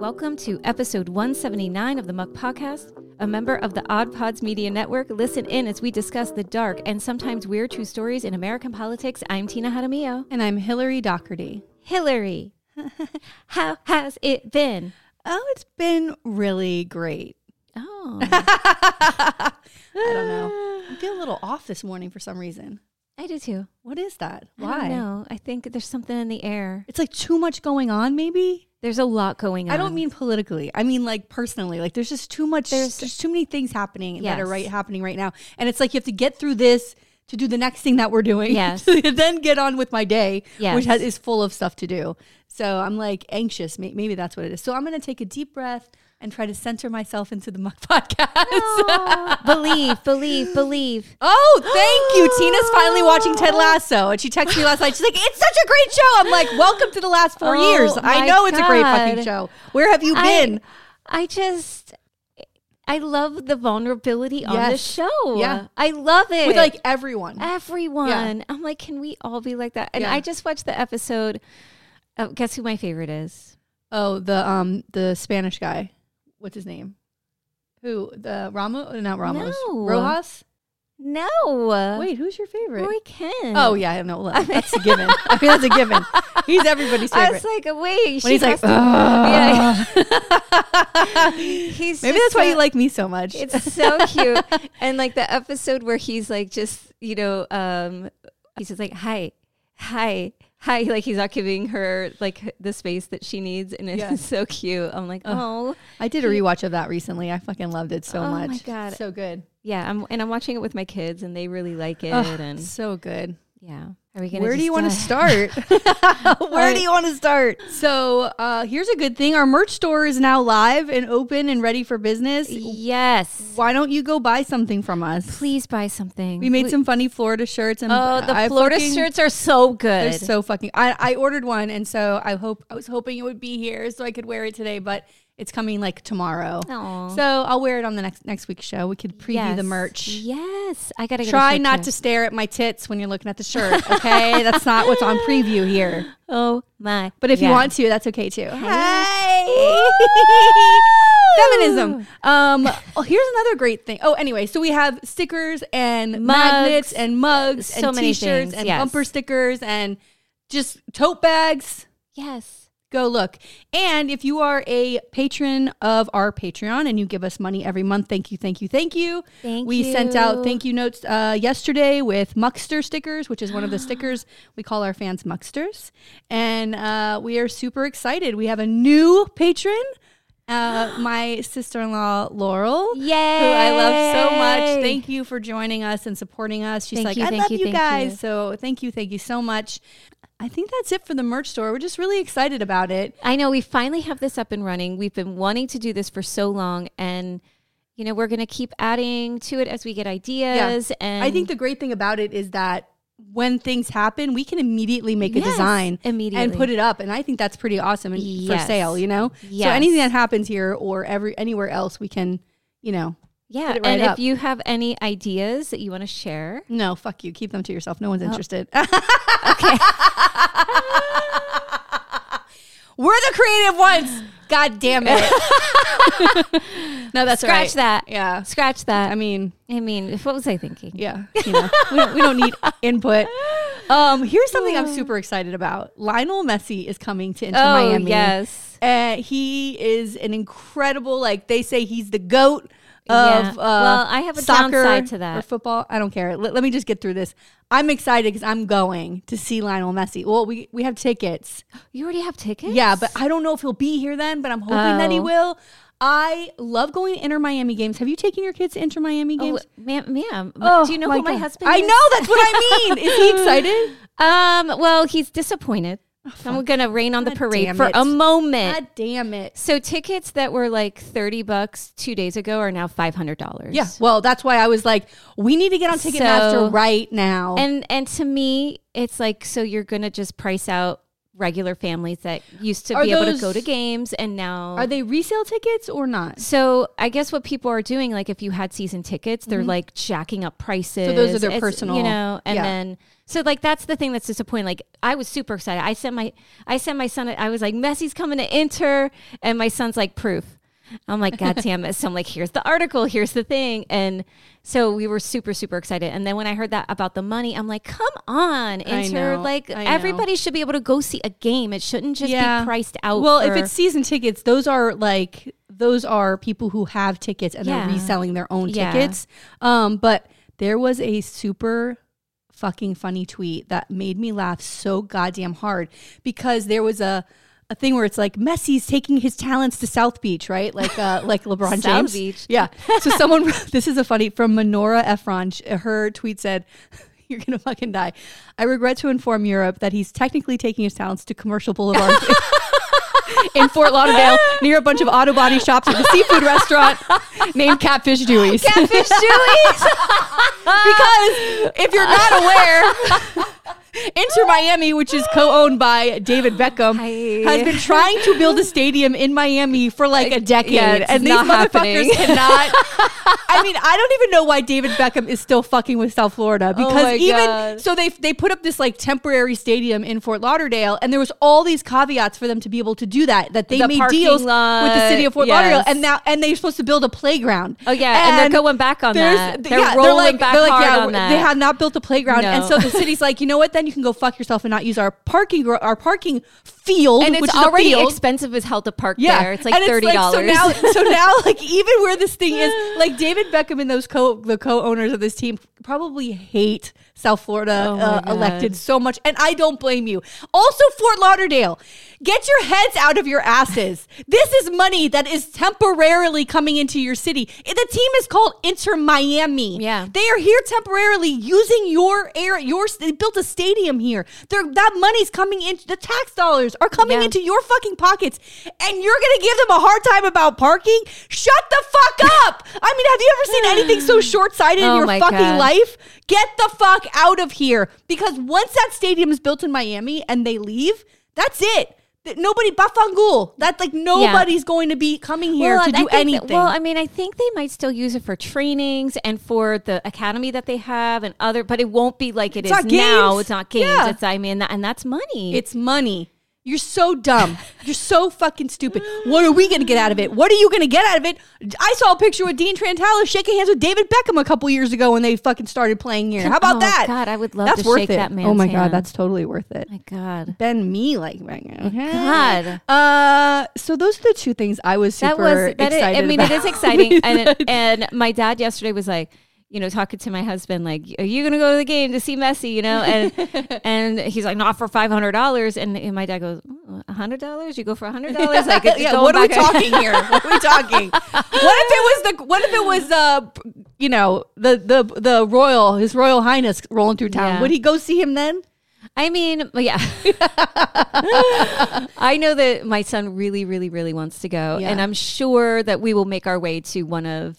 Welcome to episode 179 of the Muck Podcast, a member of the Odd Pods Media Network. Listen in as we discuss the dark and sometimes weird true stories in American politics. I'm Tina Jaramillo. And I'm Hillary Doherty. Hillary, how has it been? Oh, it's been really great. Oh, I don't know. I feel a little off this morning for some reason. I do too. What is that? I Why? don't know. I think there's something in the air. It's like too much going on, maybe? There's a lot going on. I don't mean politically. I mean like personally. Like there's just too much There's- there's, too many things happening that are right happening right now. And it's like you have to get through this to do the next thing that we're doing. Yes. then get on with my day, Yes. which has, is full of stuff to do. So I'm like anxious. Maybe that's what it is. So I'm going to take a deep breath and try to center myself into the Muck podcast. Oh, believe, believe, believe. Oh, thank you. Tina's finally watching Ted Lasso. And she texted me last night. She's like, it's such a great show. I'm like, welcome to the last four Oh, years. I know it's a great fucking show. Where have you been? I just, I love the vulnerability on the show. Yeah. I love it. With like everyone. everyone. I'm like, can we all be like that? And Yeah. I just watched the episode. Of, guess who my favorite is? Oh, the um the Spanish guy. What's his name? Who? The Ramos? Not Ramos. No. Rojas? No. Wait, who's your favorite? Roy Kent. Oh yeah, I have no, that's a given. I mean, that's a given. He's everybody's favorite. I was like, wait. when he's like, "Ugh." he's maybe that's why you like me so much. It's so cute. and like the episode where he's like just, you know, um he's just like, Hi, hi, hi. Like he's not giving her like the space that she needs and it's Yeah. so cute. I'm like, oh I did a rewatch of that recently. I fucking loved it so Oh my much. God. so good. yeah. I'm and I'm watching it with my kids and they really like it. Ugh, and so good. Yeah. Are we gonna Where do you want uh, to start? Where do you want to start? So, uh, here's a good thing. Our merch store is now live and open and ready for business. Yes. Why don't you go buy something from us? Please buy something. We made some funny Florida shirts and Oh, the I Florida fucking- shirts are so good. They're so fucking. I, I ordered one, and so I hope I was hoping it would be here so I could wear it today, but it's coming like tomorrow. Aw. So I'll wear it on the next next week's show. We could preview the merch. Yes. I gotta get Try not too. to stare at my tits when you're looking at the shirt. Okay, that's not what's on preview here. Oh my. But if you want to, that's okay too. Hey. Feminism. Um, oh, here's another great thing. Oh, anyway, so we have stickers and Mugs. magnets and mugs So and t-shirts things, and yes. bumper stickers and just tote bags. Yes. Go look. And if you are a patron of our Patreon and you give us money every month, thank you, thank you, thank you. Thank we sent out thank you notes uh, yesterday with Muckster stickers, which is one of the stickers we call our fans Mucksters. And uh, we are super excited. We have a new patron, uh, my sister in law, Laurel. Yay. Who I love so much. Thank you for joining us and supporting us. She's Thank like, you, I thank love you, you, thank guys. you. So thank you, thank you so much. I think that's it for the merch store. We're just really excited about it. I know we finally have this up and running. We've been wanting to do this for so long and you know, we're going to keep adding to it as we get ideas and I think the great thing about it is that when things happen, we can immediately make a Yes, design immediately. and put it up, and I think that's pretty awesome and Yes. for sale. You know, so anything that happens here or every anywhere else, we can, you know, yeah, right and up. if you have any ideas that you want to share, no, fuck you, keep them to yourself. No Oh. one's interested. okay. We're the creative ones. God damn it. no, that's scratch right. that. Yeah. Scratch that. I mean, I mean, what was I thinking? Yeah, you know, we, don't, we don't need input. Um, here's something I'm super excited about. Lionel Messi is coming to Inter Oh, Miami. yes. Uh, he is an incredible. Like they say, he's the goat of. Yeah. Uh, Well, I have a soccer downside to that. Or football. I don't care. Let, let me just get through this. I'm excited because I'm going to see Lionel Messi. Well, we we have tickets. You already have tickets? Yeah, but I don't know if he'll be here then. But I'm hoping that he Oh. will. I love going to Inter Miami games. Have you taken your kids to Inter Miami Oh, games? ma'am. Oh, Do you know who my God. husband Is? I know that's what I mean. Is he excited? Um, well, he's disappointed. So I'm gonna rain on the parade for a moment. God damn it. So tickets that were like 30 bucks 2 days ago are now $500. Yeah. Well, that's why I was like, we need to get on Ticketmaster So- right now. And and to me, it's like so you're going to just price out regular families that used to Are be able to go to games and now Are they resale tickets or not? so I guess what people are doing, like if you had season tickets, they're like jacking up prices. Mm-hmm. So those are their personal- you know, and yeah. then so like that's the thing that's disappointing. Like I was super excited. I sent my I sent my son. I was like, Messi's coming to Inter, and my son's like, proof. I'm like, God damn it. So I'm like, here's the article, here's the thing. And so we were super, super excited. And then when I heard that about the money, I'm like, come on, Inter. know, like everybody should be able to go see a game. It shouldn't just Yeah. be priced out. Well, if it's season tickets, those are like those are people who have tickets and Yeah. they're reselling their own Yeah. tickets. Um, but there was a super fucking funny tweet that made me laugh so goddamn hard because there was a a thing where it's like Messi's taking his talents to South Beach, right? Like uh like LeBron South James. Beach. Yeah. So someone this is a funny from Menora Efron. Her tweet said you're gonna fucking die. I regret to inform Europe that he's technically taking his talents to Commercial Boulevard in Fort Lauderdale near a bunch of auto body shops with a seafood restaurant named Catfish Dewey's. Catfish Dewey's. because if you're not aware, Inter Miami, which is co-owned by David Beckham, Hi. has been trying to build a stadium in Miami for like a decade, Yeah, and these motherfuckers happening. cannot. I mean, I don't even know why David Beckham is still fucking with South Florida oh because Oh even God. so, they they put up this like temporary stadium in Fort Lauderdale, and there was all these caveats for them to be able to do that. That they The made deals with the city of Fort lot, Lauderdale, and now and they're supposed to build a playground. Oh yeah, and, they're going back on that. They're yeah, rolling like, back they're like, hard yeah, on that. They have not built a playground, and so the city's like, you know what? Then you can go fuck yourself and not use our parking our parking field, and which it's is already expensive as hell to park Yeah, there. It's like And thirty dollars. so now, so now, like even where this thing is, like David Beckham and those co the co-owners of this team probably hate South Florida Oh uh, elected so much, and I don't blame you. Also, Fort Lauderdale, get your heads out of your asses. this is money that is temporarily coming into your city. The team is called Inter Miami. Yeah. they are here temporarily using your air. Your they built a stadium here. They're, that money's coming in. The tax dollars are coming Yeah. into your fucking pockets, and you're gonna give them a hard time about parking? Shut the fuck up! I mean, have you ever seen anything so short sighted in Oh your fucking God. life? Get the fuck out of here! Because once that stadium is built in Miami and they leave, that's it. That Nobody bafangul. That's like nobody's going to be coming here Well, to do think that- anything. well, I mean, I think they might still use it for trainings and for the academy that they have and other, but it won't be like it is It's not now. It's not games. Yeah. It's I mean, that, and that's money. It's money. You're so dumb. You're so fucking stupid. What are we going to get out of it? What are you going to get out of it? I saw a picture with Dean Trantalis shaking hands with David Beckham a couple years ago when they fucking started playing here. How about Oh, that? God, I would love that's to worth shake it. that man's Oh my god, that's totally worth it. my God. Ben me like okay. God. Uh, so those are the two things I was super that was that is, excited I mean, about. it is exciting. and and my dad yesterday was like, you know, talking to my husband, like, are you gonna go to the game to see Messi? You know, and and he's like, not for five hundred dollars. And, and my dad goes, a hundred dollars? You go for a hundred dollars? Like, it's yeah, what are we talking here? What are we talking? what if it was the what if it was uh you know the the the royal his royal highness rolling through town? Yeah. Would he go see him then? I mean, yeah. I know that my son really, really, really wants to go, Yeah. and I'm sure that we will make our way to one of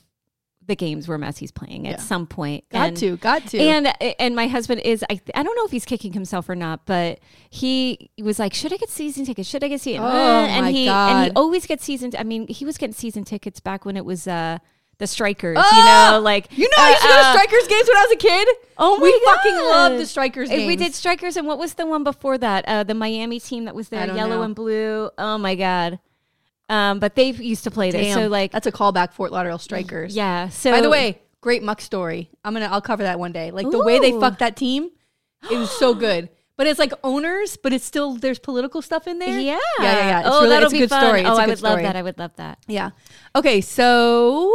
the games where Messi's playing at Yeah. some point. Got and, to, got to. And and my husband is I I don't know if he's kicking himself or not, but he was like, should I get season tickets? Should I get season? Oh, and my he and he always gets season. I mean, he was getting season tickets back when it was uh the strikers. Oh, you know, like you know, I used to go to uh, Strikers games when I was a kid. Oh my we fucking God. loved the Strikers games. We did strikers, and what was the one before that? Uh, the Miami team that was there, yellow know. and blue. Oh my god! Um, but they used to play there, Damn, so like, that's a callback Fort Lauderdale Strikers. yeah. So By the way, great muck story. I'm gonna I'll cover that one day. Like the way they fucked that team, it was so good. But it's like owners, but it's still there's political stuff in there. yeah, yeah, yeah. yeah. It's oh, really, that'll it's a be good fun. story. It's oh, I would love that. I would love that. Yeah. Okay, so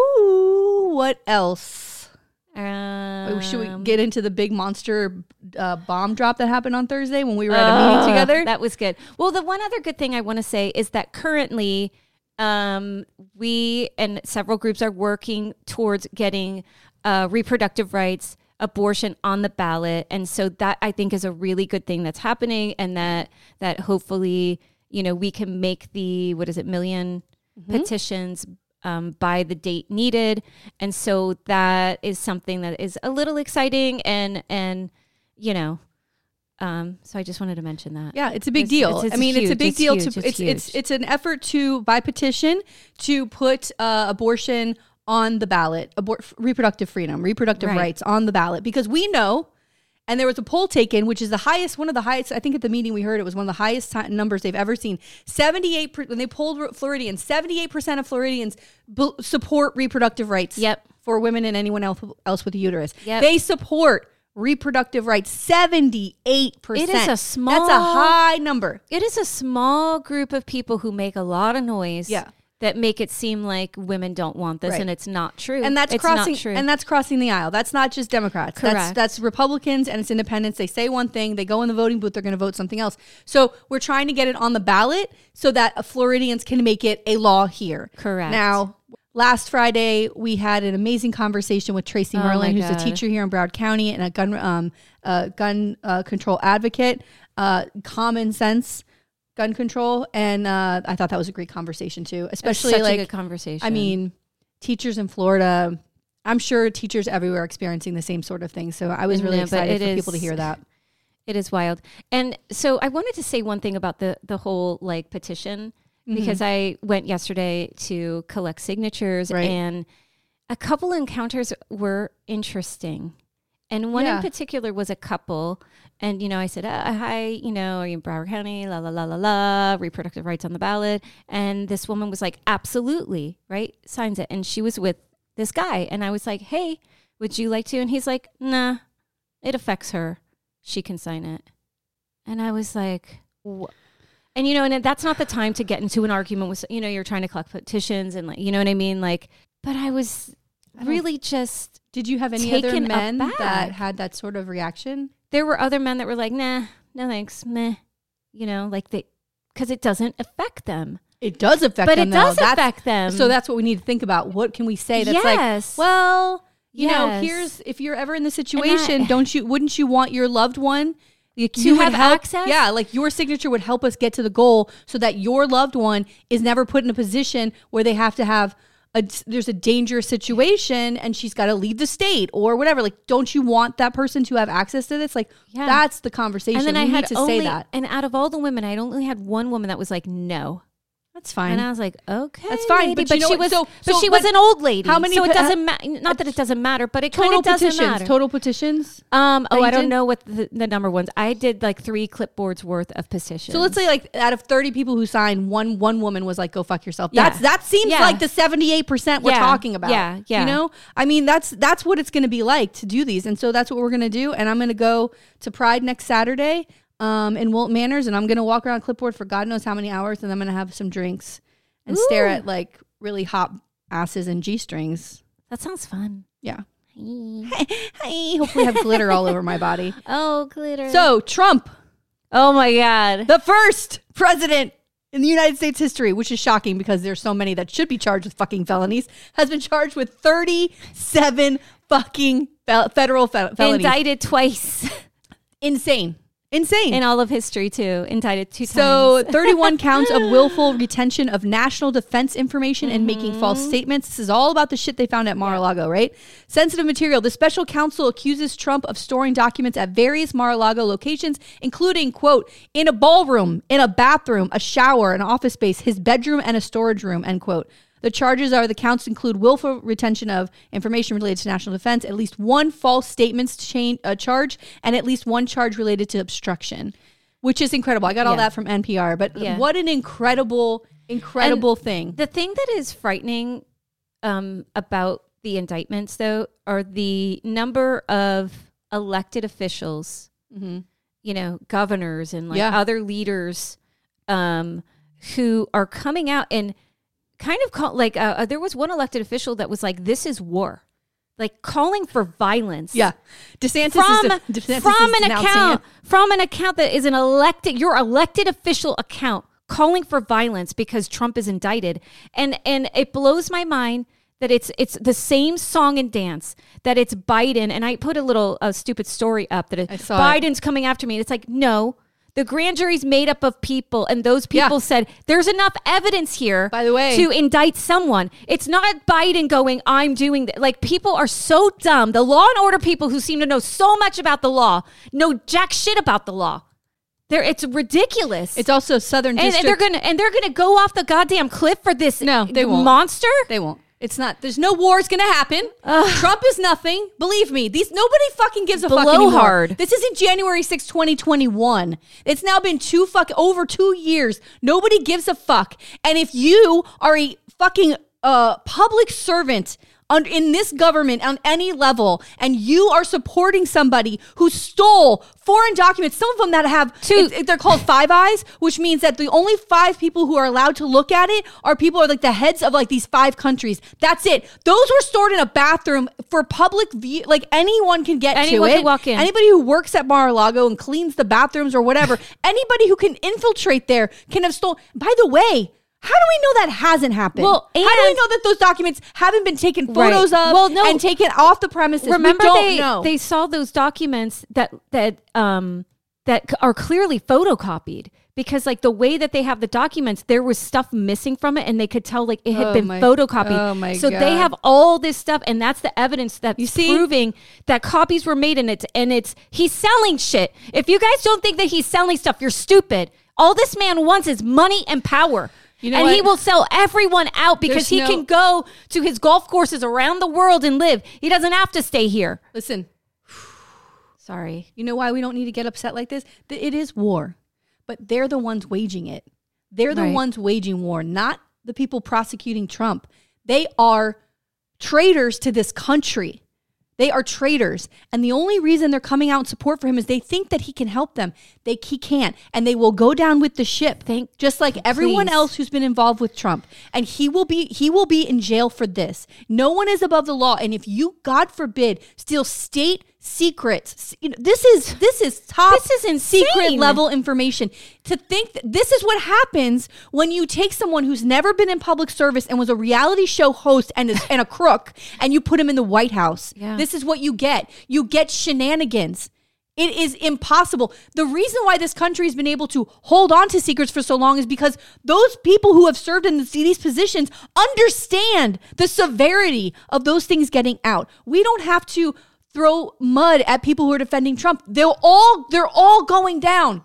what else? Um, Should we get into the big monster uh, bomb drop that happened on Thursday when we were at a meeting together? That was good. Well, the one other good thing I want to say is that currently um, we and several groups are working towards getting uh, reproductive rights abortion on the ballot. And so that i think is a really good thing that's happening and that that hopefully you know we can make the what is it 1000000 petitions um, by the date needed. And so that is something that is a little exciting and and you know Um, so I just wanted to mention that. Yeah, it's a big It's- deal. it's- it's I mean, it's a big deal huge. to It's it's it's an effort to by petition to put uh, abortion on the ballot, abort reproductive freedom, reproductive Right. rights on the ballot because we know and there was a poll taken which is the highest one of the highest I think at the meeting we heard it was one of the highest ti- numbers they've ever seen. 78 per, when they polled Floridians, 78% of Floridians b- support reproductive rights Yep. for women and anyone else else with a uterus. Yep. They support reproductive rights 78%. It is a small That's a high number. It is a small group of people who make a lot of noise. Yeah. That make it seem like women don't want this, Right. and it's not true. And that's it's crossing true. and that's crossing the aisle. That's not just Democrats. That's Correct. that's Republicans and it's independents. They say one thing, they go in the voting booth, they're going to vote something else. So, we're trying to get it on the ballot so that Floridians can make it a law here. Correct. Now, last Friday we had an amazing conversation with Tracy Oh Merlin, who's God. a teacher here in Broward County and a gun um uh, gun uh, control advocate, uh, common sense gun control and uh, I thought that was a great conversation too, especially such like a good conversation. I mean, teachers in Florida, I'm sure teachers everywhere are experiencing the same sort of thing. So I was really but excited it for people to hear that. It is wild. And so I wanted to say one thing about the the whole like petition. Because I went yesterday to collect signatures Right. and a couple encounters were interesting. And one Yeah. in particular was a couple and you know I said, uh, "Hi, you know, are you in Broward County? La la la la la, reproductive rights on the ballot." And this woman was like, "Absolutely." Right? Signs it. And she was with this guy and I was like, "Hey, would you like to?" And he's like, "Nah. It affects her. She can sign it." And I was like, Wh-? And you know, and that's not the time to get into an argument with, you know, you're trying to collect petitions and like, you know what I mean? Like, but I was don't- really just, Did you have any other men aback. that had that sort of reaction? there were other men that were like, nah, no thanks, meh, you know, like they, because it doesn't affect them. It does affect But them, But it though. does That's- affect them. So that's what we need to think about. What can we say that's Yes. like, well, you know, here's if you're ever in the situation, I- don't you wouldn't you want your loved one like, you have help- access? Yeah, like your signature would help us get to the goal so that your loved one is never put in a position where they have to have a there's a dangerous situation and she's got to leave the state or whatever. Like, don't you want that person to have access to this? Like, Yeah. that's the conversation. and then we I need had to only, say that. and out of all the women, I only had one woman that was like, no. That's fine. And I was like, okay, That's fine, but you know she what? was, So- but so- she was but an old lady. how many So it doesn't matter. Not that it doesn't matter, but it kind of doesn't petitions. matter. Total petitions. Um. Oh, I don't did? know what the, the number ones. I did like three clipboards worth of petitions. So let's say like out of 30 people who signed, one one woman was like, "Go fuck yourself." Yeah. That's that seems Yeah. like the 78% we're Yeah. talking about. Yeah. Yeah. You know? I mean, that's that's what it's going to be like to do these. And so that's what we're going to do and I'm going to go to Pride next Saturday um in Wilton Manors and I'm going to walk around clipboard for God knows how many hours and I'm going to have some drinks and stare at like really hot asses and G-strings. that sounds fun. Yeah. Hi. Hey, hopefully have glitter all over my body. Oh, glitter. So, Trump oh my god. the first president in the United States history, which is shocking because there's so many that should be charged with fucking felonies, has been charged with 37 fucking fel- federal fe- felonies. Indicted twice Insane. Insane. in all of history too. Indicted two so, times. 31 counts of willful retention of national defense information and making false Mm-hmm. statements. This is all about the shit they found at Mar-a-Lago, right? Sensitive material. The special counsel accuses Trump of storing documents at various Mar-a-Lago locations, including, quote, in a ballroom, in a bathroom, a shower, an office space, his bedroom, and a storage room, end quote. The charges are the counts include willful retention of information related to national defense, at least one false statements chain, uh, charge, and at least one charge related to obstruction, which is incredible. I got all Yeah. that from NPR, but Yeah. what an incredible, incredible thing. The thing that is frightening um, about the indictments, though, are the number of elected officials, you know, governors and like Yeah. other leaders um, who are coming out and kind of call like uh, uh, there was one elected official that was like, "This is war." Like calling for violence. Yeah, DeSantis From, is DeSantis from an account it. from an account that is an elected your elected official account calling for violence because Trump is indicted and and it blows my mind that it's it's the same song and dance that it's Biden and I put a little a stupid story up that it, saw it. Biden's coming after me it's like no The grand jury's made up of people, and those people Yeah. said there's enough evidence here. By the way- to indict someone, it's not Biden going, "I'm doing th-. like." People are so dumb. The law and order people who seem to know so much about the law know jack shit about the law. They're it's ridiculous. It's also Southern and, and they're gonna and they're gonna go off the goddamn cliff for this No, they won't. monster. They won't. It's not. There's no war's gonna happen. Trump is nothing. Believe me. These nobody fucking gives a fuck anymore. Blowhard. This isn't January 6, 2021. It's now been two fuck over two years. Nobody gives a fuck. And if you are a fucking uh public servant on, in this government on any level, and you are supporting somebody who stole foreign documents, some of them that have Two- it- they're called five eyes, which means that the only five people who are allowed to look at it are people who are like the heads of like these five countries. That's it. Those were stored in a bathroom for public view. Like anyone can get Anyone to can it. walk in. Anybody who works at Mar-a-Lago and cleans the bathrooms or whatever, anybody who can infiltrate there can have stolen. By the way. How do we know that hasn't happened? Well, how do we know that those documents haven't been taken Right. photos of Well, no. and taken off the premises? Remember, we don't they know. they saw those documents that that um that are clearly photocopied because like the way that they have the documents, there was stuff missing from it, and they could tell like it had Oh been my- photocopied. oh my so they have all this stuff, and that's the evidence that's You see? proving that copies were made, and it's and it's he's selling shit. If you guys don't think that he's selling stuff, you're stupid. All this man wants is money and power. You know and he will sell everyone out because There's he no- can go to his golf courses around the world and live. He doesn't have to stay here. Listen, Sorry. You know why we don't need to get upset like this? Th- It is war, but they're the ones waging it. They're the Right. ones waging war, not the people prosecuting Trump. They are traitors to this country. They are traitors. And the only reason they're coming out in support for him is they think that he can help them. They he can't. And they will go down with the ship. Thank- just like everyone please. else who's been involved with Trump. And he will be he will be in jail for this. No one is above the law. And if you, God forbid, steal state secrets, you know, this is this is top This is insane. secret level information. To think that this is what happens when you take someone who's never been in public service and was a reality show host and is and a crook and you put him in the White House. Yeah. This is what you get. You get shenanigans. It is impossible. The reason why this country has been able to hold on to secrets for so long is because those people who have served in these positions understand the severity of those things getting out. We don't have to throw mud at people who are defending Trump. They'll all they're all going down.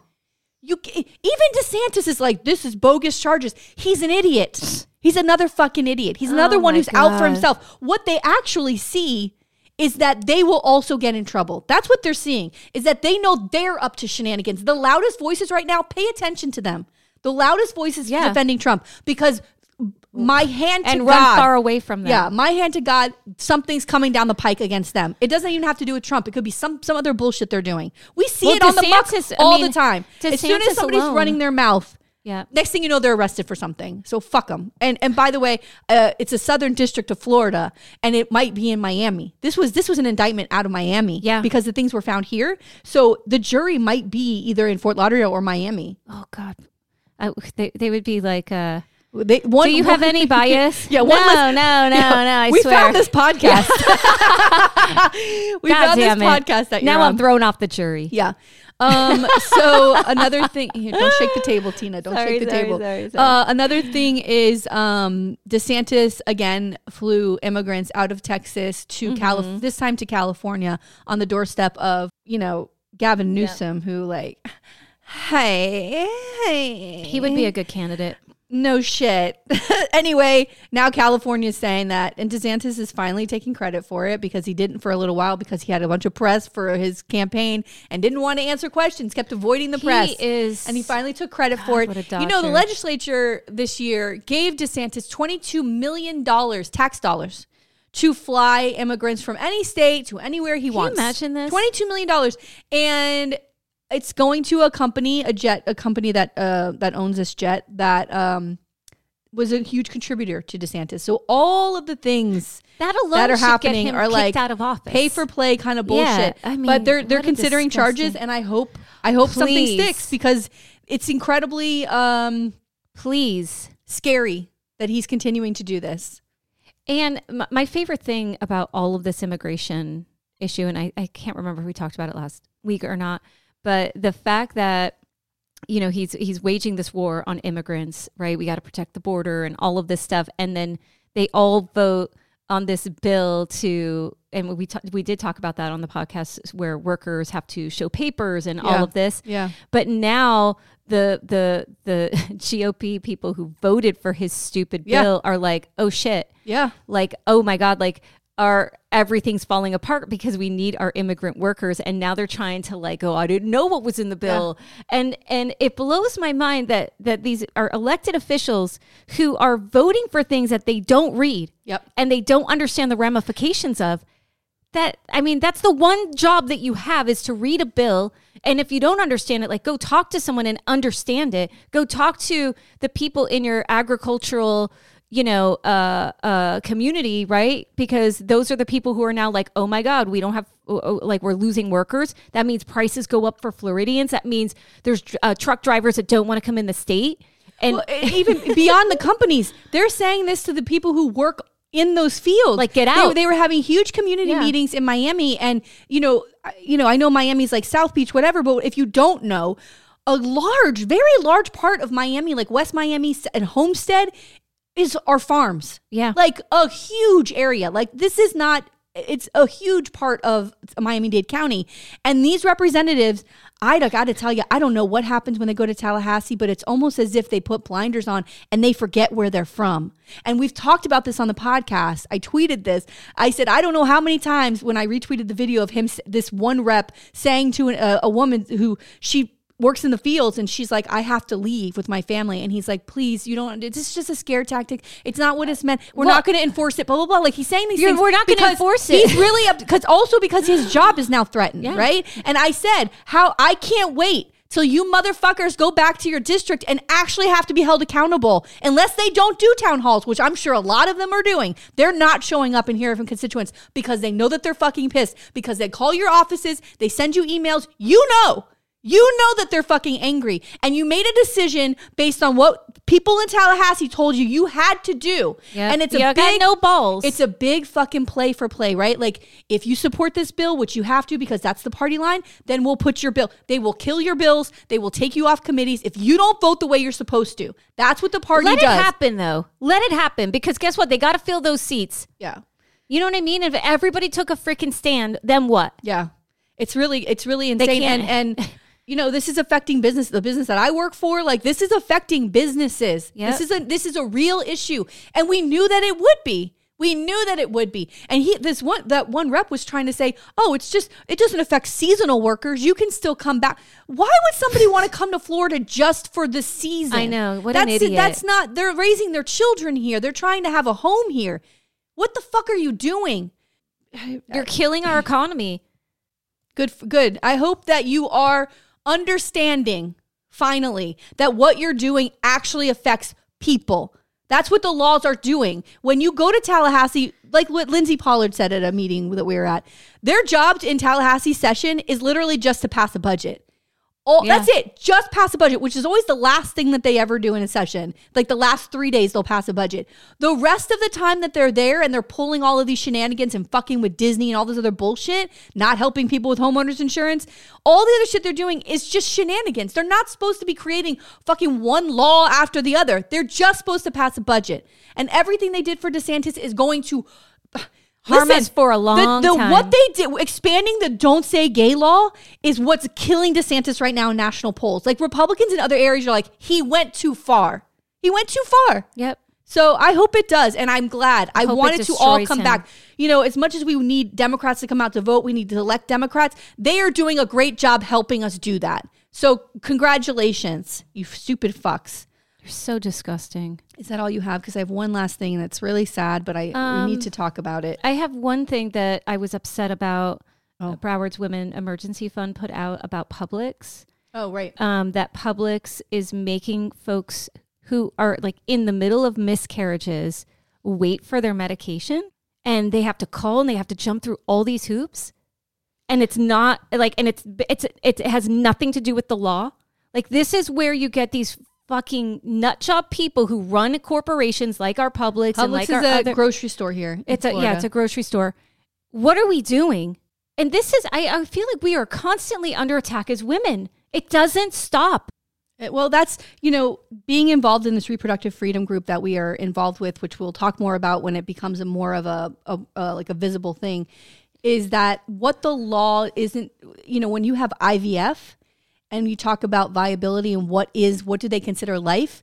You even DeSantis is like this is bogus charges. He's an idiot. He's another fucking idiot. He's another Oh one who's out for himself. What they actually see is that they will also get in trouble. That's what they're seeing. Is that they know they're up to shenanigans. The loudest voices right now, pay attention to them. The loudest voices Yeah. defending Trump because my hand to and God, run far away from them. yeah, my hand to God, something's coming down the pike against them. It doesn't even have to do with Trump. It could be some some other bullshit they're doing. We see Well, it on the muck DeSantis- I all mean, the time. as soon as somebody's alone. running their mouth, Yeah. next thing you know, they're arrested for something. So fuck them. And and by the way, uh, it's a southern district of Florida, and it might be in Miami. This was this was an indictment out of Miami, Yeah. because the things were found here. So the jury might be either in Fort Lauderdale or Miami. Oh God. I, they, they would be like, uh, They, one, do you have any bias? Yeah, no, one less- no, no, no, I we swear. found this podcast. we God found this it. podcast that now I'm on. thrown off the jury. Yeah. Um, so another thing, here, don't shake the table, Tina. Don't Sorry, shake the sorry, table. sorry, sorry. Uh, another thing is um, DeSantis again flew immigrants out of Texas to Mm-hmm. Calif- this time to California on the doorstep of you know Gavin Newsom, who like, hey, hey, He would be a good candidate. No shit. anyway, now California's saying that, and DeSantis is finally taking credit for it because he didn't for a little while because he had a bunch of press for his campaign and didn't want to answer questions, kept avoiding the press. He press. is- and he finally took credit for it. You know, the legislature this year gave DeSantis $22 million tax dollars. To fly immigrants from any state to anywhere he wants. Can you imagine this? Twenty-two million dollars, and it's going to a company, a jet, a company that uh, that owns this jet that um, was a huge contributor to DeSantis. So all of the things That alone that are happening are like out of office. pay for play kind of Yeah, bullshit. I mean, but they're they're considering charges, and I hope I hope something sticks because it's incredibly um, please. scary that he's continuing to do this. And my favorite thing about all of this immigration issue, and I, I can't remember if we talked about it last week or not, but the fact that you know, he's he's waging this war on immigrants, right? We got to protect the border and all of this stuff, and then they all vote on this bill to, and we ta- we did talk about that on the podcast where workers have to show papers and all of this. Yeah. But now the the the GOP people who voted for his stupid Yeah. bill are like, oh shit, Yeah. like oh my god, like our everything's falling apart because we need our immigrant workers and now they're trying to like oh i didn't know what was in the bill. And and it blows my mind that that these are elected officials who are voting for things that they don't read Yep. and they don't understand the ramifications of. That i mean that's the one job that you have is to read a bill and if you don't understand it like go talk to someone and understand it. Go talk to the people in your agricultural you know uh uh community right because those are the people who are now like oh my god we don't have oh, oh, like we're losing workers that means prices go up for floridians that means there's uh, truck drivers that don't want to come in the state and Well, even beyond the companies, they're saying this to the people who work in those fields. Like, get out. They, were having huge community Yeah. meetings in Miami, and you know, I- you know, I know Miami's like South Beach, whatever. But if you don't know, a large, very large part of Miami, like West Miami and Homestead, is our farms. Yeah. like a huge area. Like this is not. It's a huge part of Miami Dade County, and these representatives. I got to tell you, I don't know what happens when they go to Tallahassee, but it's almost as if they put blinders on and they forget where they're from. And we've talked about this on the podcast. I tweeted this. I said, I don't know how many times when I retweeted the video of him, this one rep saying to an, a, a woman who she works in the fields and she's like i have to leave with my family. And he's like please you don't it's just a scare tactic. It's not what it's meant. We're Well- not going to enforce it blah blah blah. Like he's saying these things we're not gonna enforce it. he's really up because also because his job is now threatened Yeah. right? And i said how i can't wait till you motherfuckers go back to your district and actually have to be held accountable. Unless they don't do town halls which i'm sure a lot of them are doing. They're not showing up and hearing from constituents because they know that they're fucking pissed because they call your offices they send you emails. You know you know that they're fucking angry and you made a decision based on what people in Tallahassee told you you had to do. Yep. And it's a You got big no balls. It's a big fucking play for play, right? Like if you support this bill, which you have to because that's the party line, then we'll put your bill. They will kill your bills. They will take you off committees if you don't vote the way you're supposed to. That's what the party let does. it happen though let it happen because guess what they got to fill those seats Yeah. you know what i mean if everybody took a freaking stand then what Yeah. It's really it's really insane and can't- and you know, this is affecting business the business that I work for. Like this is affecting businesses. Yep. This is a this is a real issue. And we knew that it would be. We knew that it would be. And he this one that one rep was trying to say, "Oh, it's just it doesn't affect seasonal workers. You can still come back." Why would somebody want to come to Florida just for the season? I know. What an that's idiot. that's not they're raising their children here. They're trying to have a home here. What the fuck are you doing? you're killing our economy Good, good. I hope that you are understanding finally that what you're doing actually affects people. That's what the laws are doing. When you go to Tallahassee, like what Lindsay Pollard said at a meeting that we were at, their job in Tallahassee session is literally just to pass a budget. All, Yeah. That's it. Just pass a budget, which is always the last thing that they ever do in a session. Like the last three days, they'll pass a budget. The rest of the time that they're there and they're pulling all of these shenanigans and fucking with Disney and all this other bullshit, not helping people with homeowners insurance, all the other shit they're doing is just shenanigans. They're not supposed to be creating fucking one law after the other. They're just supposed to pass a budget. And everything they did for DeSantis is going to Harm us for a long the, the, time. What they did, expanding the "Don't Say Gay" law, is what's killing DeSantis right now in national polls. Like Republicans in other areas are like, he went too far. He went too far. yep So I hope it does, and I'm glad. I it want it to all come him. back. You know, as much as we need Democrats to come out to vote, we need to elect Democrats. They are doing a great job helping us do that. So congratulations, you stupid fucks. You're so disgusting Is that all you have? Because I have one last thing, that's really sad, but I we Um, need to talk about it. i have one thing that i was upset about Oh. uh, broward's women emergency fund put out about publix Oh, right. um, that Publix is making folks who are like in the middle of miscarriages wait for their medication and they have to call and they have to jump through all these hoops and it's not like and it's it's it has nothing to do with the law like this is where you get these fucking nutjob people who run corporations like our Publix, and like is our a other grocery store here. it's a yeah, it's a grocery store. What are we doing? And this is I, I feel like we are constantly under attack as women. It doesn't stop. Uh, Well, that's you know being involved in this reproductive freedom group that we are involved with, which we'll talk more about when it becomes a more of a, a, a like a visible thing, is that what the law isn't. You know, when you have IVF and you talk about viability and what is what do they consider life,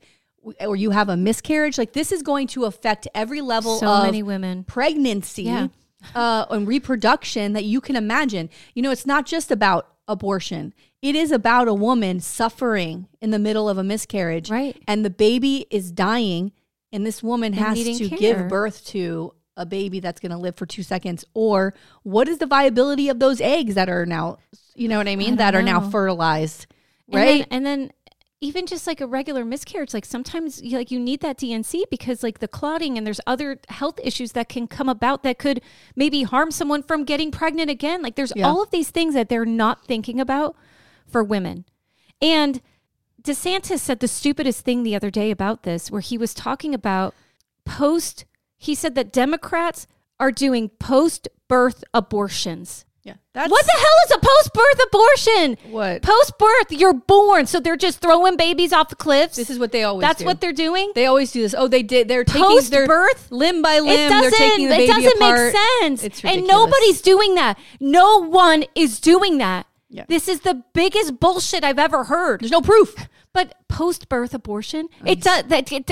or you have a miscarriage, like this is going to affect every level So of many women. pregnancy Yeah. uh, and reproduction that you can imagine. You know, it's not just about abortion. It is about a woman suffering in the middle of a miscarriage, Right. And the baby is dying, and this woman has to care. give birth to a baby that's going to live for two seconds. Or what is the viability of those eggs that are now, you know what I mean, that are now know. fertilized, And right? then, and then even just like a regular miscarriage, like sometimes you, like you need that DNC because like the clotting and there's other health issues that can come about that could maybe harm someone from getting pregnant again. Like there's Yeah. all of these things that they're not thinking about for women. And DeSantis said the stupidest thing the other day about this, where he was talking about post, he said that Democrats are doing post birth abortions. yeah, that's What the hell is a post birth abortion? What? Post birth, you're born, so they're just throwing babies off the cliffs. This is what they always. Do. That's do. what they're doing. They always do this. Oh, they did. They're taking Post their birth, limb by limb. it they're doesn't. taking the It doesn't apart. make sense. It's and nobody's doing that. No one is doing that. Yeah. This is the biggest bullshit I've ever heard. There's no proof. But post birth abortion, it does that. It,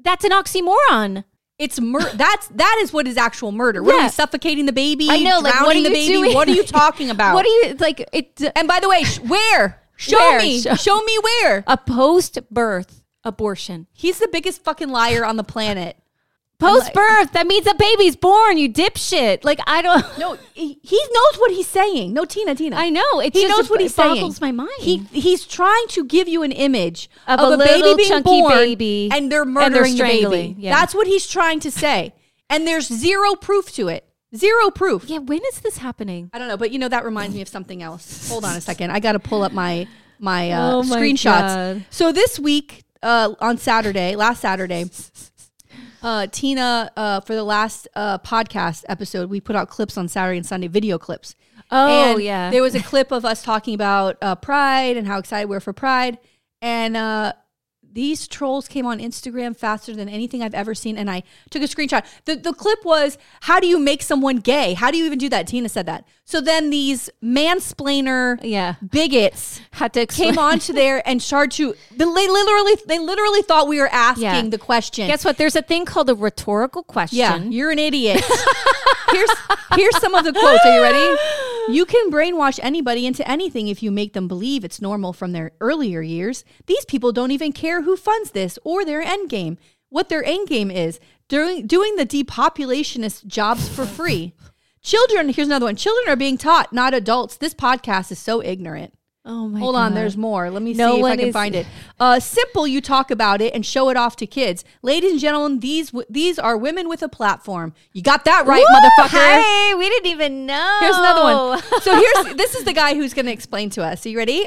that's an oxymoron. It's mur- that's that is what is actual murder. What are we suffocating the baby? I know. Like, what are drowning the you baby? doing? What are you talking about? What are you like? It And by the way, sh- where? Show Where? me. Show- Show me where. a post birth abortion. He's the biggest fucking liar on the planet. Post birth. That means a baby's born. You dipshit. Like I don't. No, he, he knows what he's saying. No, Tina, Tina. I know. It he just- knows what he's saying. boggles my mind. He he's trying to give you an image Of of, a a, baby being chunky born, baby, and they're and they're murdering the baby. yeah. That's what he's trying to say, and there's zero proof to it. Zero proof. Yeah. When is this happening? I don't know, but you know that reminds me of something else. Hold on a second. I got to pull up my my, uh, Oh my screenshots. God. So this week, uh, on Saturday, last Saturday, uh, Tina, uh, for the last uh, podcast episode, we put out clips on Saturday and Sunday, video clips. Oh, And yeah. There was a clip of us talking about uh, Pride and how excited we're for Pride, and uh, these trolls came on Instagram faster than anything I've ever seen, and I took a screenshot. The the clip was, "How do you make someone gay? How do you even do that?" Tina said that. So then these mansplainer Yeah. bigots Had to explain. came onto there and started to. They literally they literally thought we were asking Yeah. the question. Guess what? There's a thing called a rhetorical question. Yeah, you're an idiot. here's here's some of the quotes. Are you ready? You can brainwash anybody into anything if you make them believe it's normal from their earlier years. These people don't even care who funds this or their end game. What their end game is doing doing the depopulationist jobs for free. Children, here's another one. Children are being taught, not adults. This podcast is so ignorant. Oh my. Hold on, there's more. Let me No see if I can is- find it. Uh, simple, you talk about it and show it off to kids. Ladies and gentlemen, these w- these are women with a platform. You got that right, motherfucker. Hey, we didn't even know. Here's another one. So here's this is the guy who's going to explain to us. Are you ready?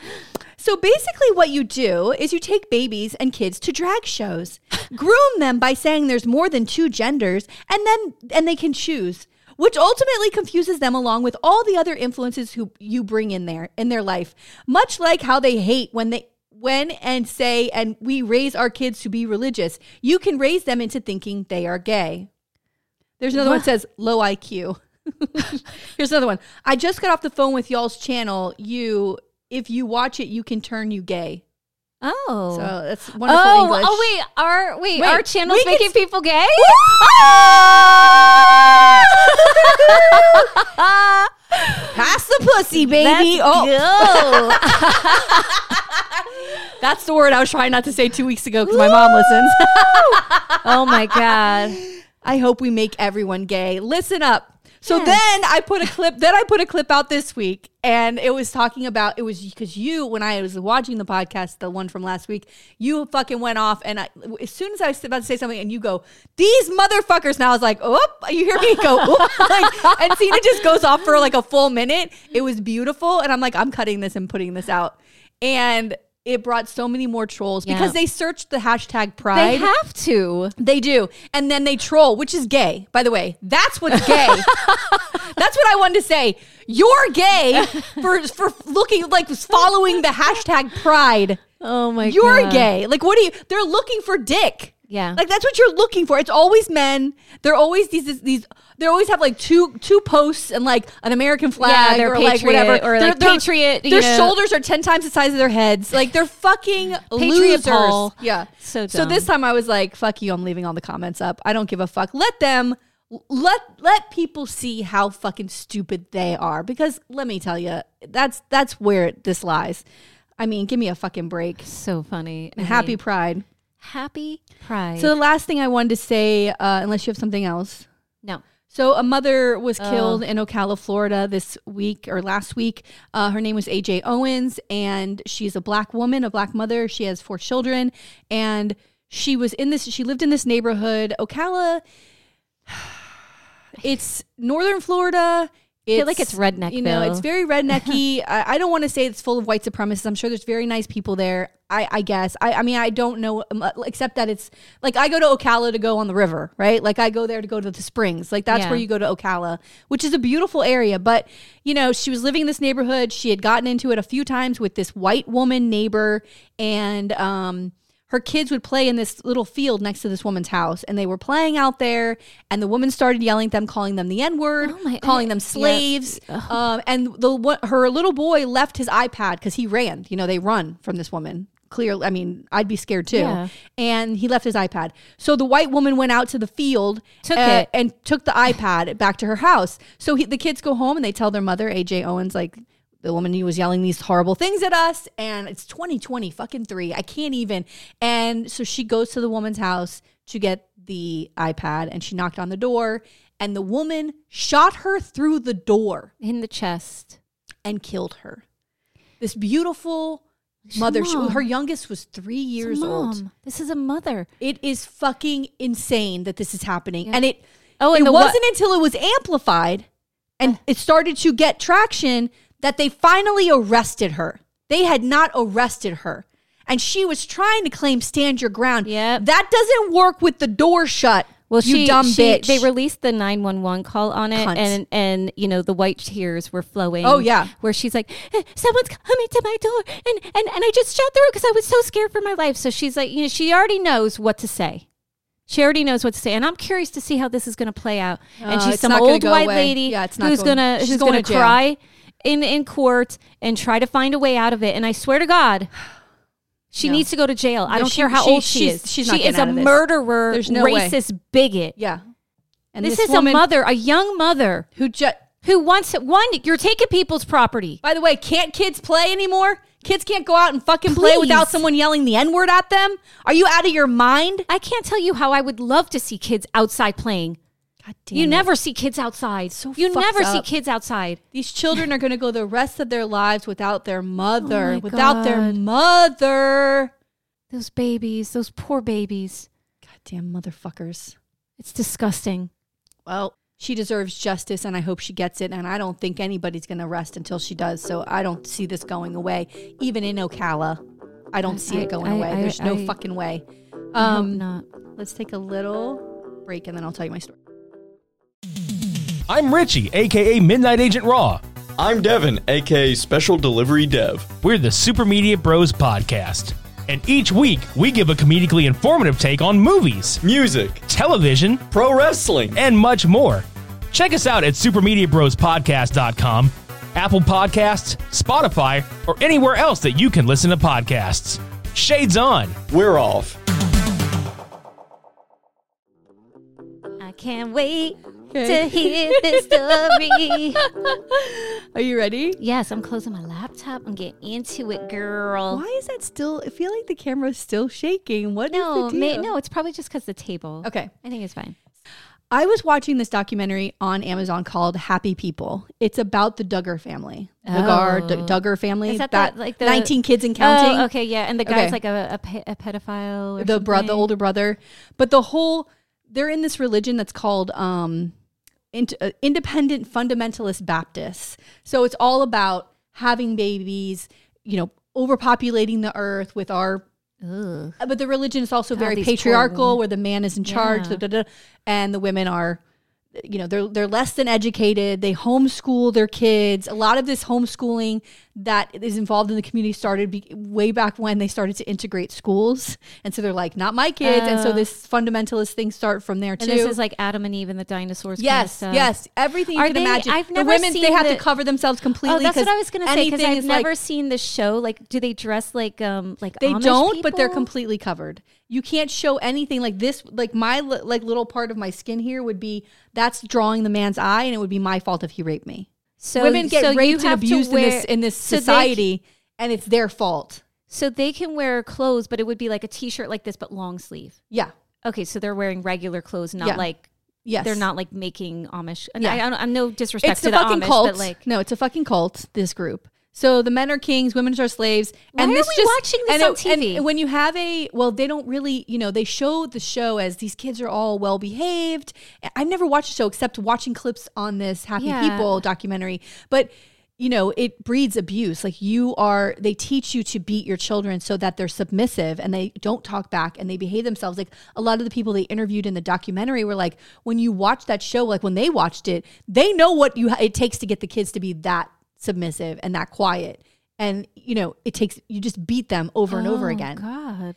so basically, what you do is you take babies and kids to drag shows, groom them by saying there's more than two genders, and then and they can choose. Which ultimately confuses them along with all the other influences who you bring in there in their life. Much like how they hate when they when and say and we raise our kids to be religious. You can raise them into thinking they are gay. There's another one that says low IQ. Here's another one. I just got off the phone with y'all's channel. You, if you watch it, you can turn you gay. Oh. So that's wonderful oh, English. oh wait, our wait, Wait, our channel's making s- people gay? Pass the pussy, baby. Let's oh, that's the word I was trying not to say two weeks ago because my mom listens. oh my god. I hope we make everyone gay. Listen up. So then I put a clip. Then I put a clip out this week, and it was talking about it was because you, when I was watching the podcast, the one from last week, you fucking went off, and I, as soon as I was about to say something, and you go, "These motherfuckers!" And I was like, "Oh!" You hear me go, "Oop," like, and Tina just goes off for like a full minute. It was beautiful, and I'm like, I'm cutting this and putting this out, and it brought so many more trolls Yeah. because they searched the hashtag pride. They have to. They do. And then they troll, which is gay, by the way. That's what's gay. That's what I wanted to say. You're gay for for looking like following the hashtag pride. Oh my God. You're gay. Like what are you they're looking for dick. Yeah. Like that's what you're looking for. It's always men. They're always these these they always have like two two posts and like an American flag they're or like patriot whatever. or, Their- like, their- patriot, Their know. shoulders are ten times the size of their heads. Like they're fucking losers. Paul. Yeah. So So this time I was like, fuck you, I'm leaving all the comments up. I don't give a fuck. Let them let let people see how fucking stupid they are. Because let me tell you, that's that's where this lies. I mean, give me a fucking break. So funny. Happy mean, Pride. Happy pride. So the last thing I wanted to say, uh, unless you have something else. no. So a mother was Oh. killed in Ocala, Florida this week or last week. Uh, her name was AJ Owens, and she's a black woman, a black mother. She has four children, and she was in this. She lived in this neighborhood, Ocala. It's northern Florida. Feel like it's redneck, You know, it's very rednecky. I, I don't want to say it's full of white supremacists. I'm sure there's very nice people there. I, I guess. I, I mean, I don't know, um, uh, except that it's like I go to Ocala to go on the river, right? Like I go there to go to the springs. Like that's Yeah. where you go to Ocala, which is a beautiful area. But, you know, she was living in this neighborhood. She had gotten into it a few times with this white woman neighbor. And, um, her kids would play in this little field next to this woman's house and they were playing out there and the woman started yelling at them calling them the n-word Oh calling them yeah. slaves. Um, and the what her little boy left his ipad because he ran. You know they run from this woman. Clearly i mean i'd be scared too. Yeah. and he left his ipad. So the white woman went out to the field Took uh, it. and took the ipad back to her house. So he, the kids go home and they tell their mother aj owens like the woman who was yelling these horrible things at us and it's 2020 fucking three. I can't even. And so she goes to the woman's house to get the ipad and she knocked on the door and the woman shot her through the door in the chest. and killed her. This beautiful mother she, her youngest was three years old. This is a mother. it is fucking insane that this is happening. And it Oh, and it wasn't until it was amplified and it started to get traction that they finally arrested her. They had not arrested her. And she was trying to claim stand your ground. Yeah. That doesn't work with the door shut. Well, you she, dumb she- bitch. They released the nine one one call on it, Cunt. and and you know the white tears were flowing. Oh, yeah. where she's like, "Eh, "Someone's coming to my door," and and and I just shot through because I was so scared for my life. So she's like, you know, she already knows what to say. She already knows what to say, and I'm curious to see how this is going to play out. and Uh, she's some old white away. lady Yeah, who's going- gonna she's who's going to cry in in court and try to find a way out of it. And I swear to God. She No. needs to go to jail. I don't she- care how she- old she is. she's she is a murderer, There's no way. racist bigot. Yeah. And This, this, is woman a mother, a young mother who just who wants one. You're taking people's property. By the way, can't kids play anymore? Kids can't go out and fucking play without someone yelling the N word at them? Are you out of your mind? I can't tell you how I would love to see kids outside playing. God You it. never see kids outside. So you never see kids outside. These children are going to go the rest of their lives without their mother, Oh without their mother. Those babies, those poor babies. Goddamn motherfuckers. It's disgusting. Well, she deserves justice and I hope she gets it. And I don't think anybody's going to rest until she does. So I don't see this going away. Even in Ocala, I don't see I- it going I- away. I- There's no I- fucking way. I Um, not. let's take a little break and then I'll tell you my story. I'm Richie, aka Midnight Agent Raw. I'm Devin, aka Special Delivery Dev. We're the Super Media Bros podcast. And each week, we give a comedically informative take on movies, Music, television, pro wrestling, and much more. Check us out at supermediabrospodcast.com, Apple Podcasts, Spotify, or anywhere else that you can listen to podcasts. Shades on. we're off. I can't wait to hear this story. Are you ready? yes, I'm closing my laptop. I'm getting into it, girl. Why is that still? I feel like the camera's still shaking. What is No, the ma- no, it's probably just because the table. Okay. I think it's fine. I was watching this documentary on Amazon called Happy People. It's about the Duggar family. the Oh. D- Duggar family. Is that the- like the- 19 kids and counting? Oh, okay, yeah, and the guy's Okay. like a, a, pe- a pedophile. Or the brother, the older brother. But the whole, they're in this religion that's called um, uh, Independent Fundamentalist Baptists. So it's all about having babies, you know, overpopulating the earth with our Ugh. but the religion is also God, very patriarchal where the man is in charge Yeah. da, da, da, and the women are you know they're they're less than educated they homeschool their kids a lot of this homeschooling that is involved in the community started be, way back when they started to integrate schools and so they're like not my kids and so Oh. this fundamentalist thing start from there too And this is like Adam and Eve and the dinosaurs. kind of Yes, yes, everything you can they- imagine. I've never seen the never women they have the- to cover themselves completely. Oh, that's what I was gonna say because I've is like- never seen the show. Like, do they dress like um like They Amish don't, but they're completely covered. You can't show anything like this. Like my like little part of my skin here would be that's drawing the man's eye, and it would be my fault if he raped me. So Women get so raped and abused in this in this so society, and it's their fault. So they can wear clothes, but it would be like a t-shirt like this, but long sleeve. Yeah. Okay, so they're wearing regular clothes, not Yeah. like Yes. they're not like making Amish. Yeah. I, I, I'm no disrespect It's to the fucking Amish, cult. but like no, it's a fucking cult. This group. So the men are kings, women are slaves. and Why are we just, watching this and on it- and TV? when you have a well, they don't really, you know, they show the show as these kids are all well behaved. I've never watched the show except watching clips on this Happy Yeah. People documentary, but. You know, it breeds abuse. Like you are, they teach you to beat your children so that they're submissive and they don't talk back and they behave themselves. Like a lot of the people they interviewed in the documentary were like, when you watch that show, like when they watched it, they know what you it takes to get the kids to be that submissive and that quiet. And you know, it takes you just beat them over and over Oh, again. God.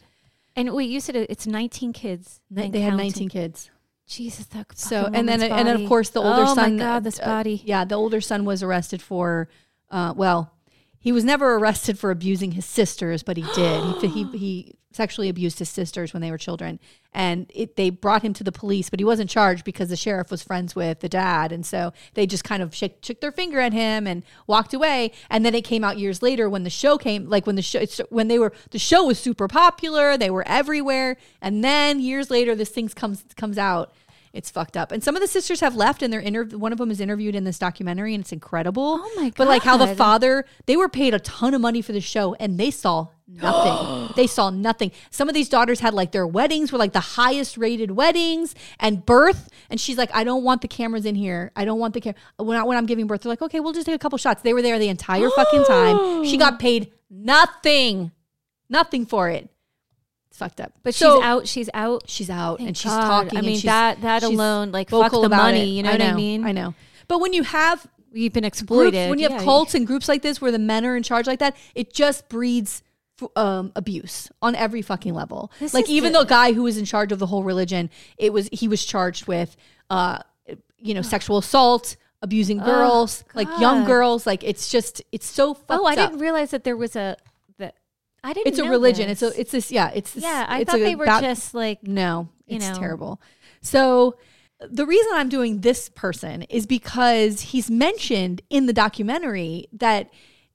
And wait, you said it- it's 19 kids. They and they had counting. 19 kids. Jesus, that So and then woman's and then of body. course the older oh son. my God, this uh, body. yeah, the older son was arrested for. Uh, well, he was never arrested for abusing his sisters, but he did. he, he he sexually abused his sisters when they were children, and it, they brought him to the police, but he wasn't charged because the sheriff was friends with the dad, and so they just kind of shook, shook their finger at him and walked away. And then it came out years later when the show came, like when the show it's, when they were the show was super popular, they were everywhere, and then years later this thing comes comes out. It's fucked up. And some of the sisters have left and they're inter- one of them is interviewed in this documentary and it's incredible. Oh my god! But like how the father, they were paid a ton of money for the show and they saw nothing. they saw nothing. Some of these daughters had like their weddings were like the highest rated weddings and birth and she's like I don't want the cameras in here. I don't want the camera when, I, when I'm giving birth. They're like, "Okay, we'll just take a couple shots." They were there the entire fucking time. She got paid nothing. Nothing for it. Fucked up. But So- she's out. She's out. she's out and she's God. talking. I mean, that- that alone, like, fuck the money, it. you know what I mean? I know. But when you have You've been groups, exploited. when you have Yeah. cults and groups like this where the men are in charge like that, it just breeds um, abuse on every fucking level. This like even the- the guy who was in charge of the whole religion, it was he was charged with, uh, you know, sexual assault, abusing girls, like young girls. Like it's just it's so fucked Oh, I up. didn't realize that there was a. I didn't. It's a religion. this. It's a it's this yeah. It's this, yeah. I it's thought a they were about- just like no, you it's know. terrible. So the reason I'm doing this person is because he's mentioned in the documentary that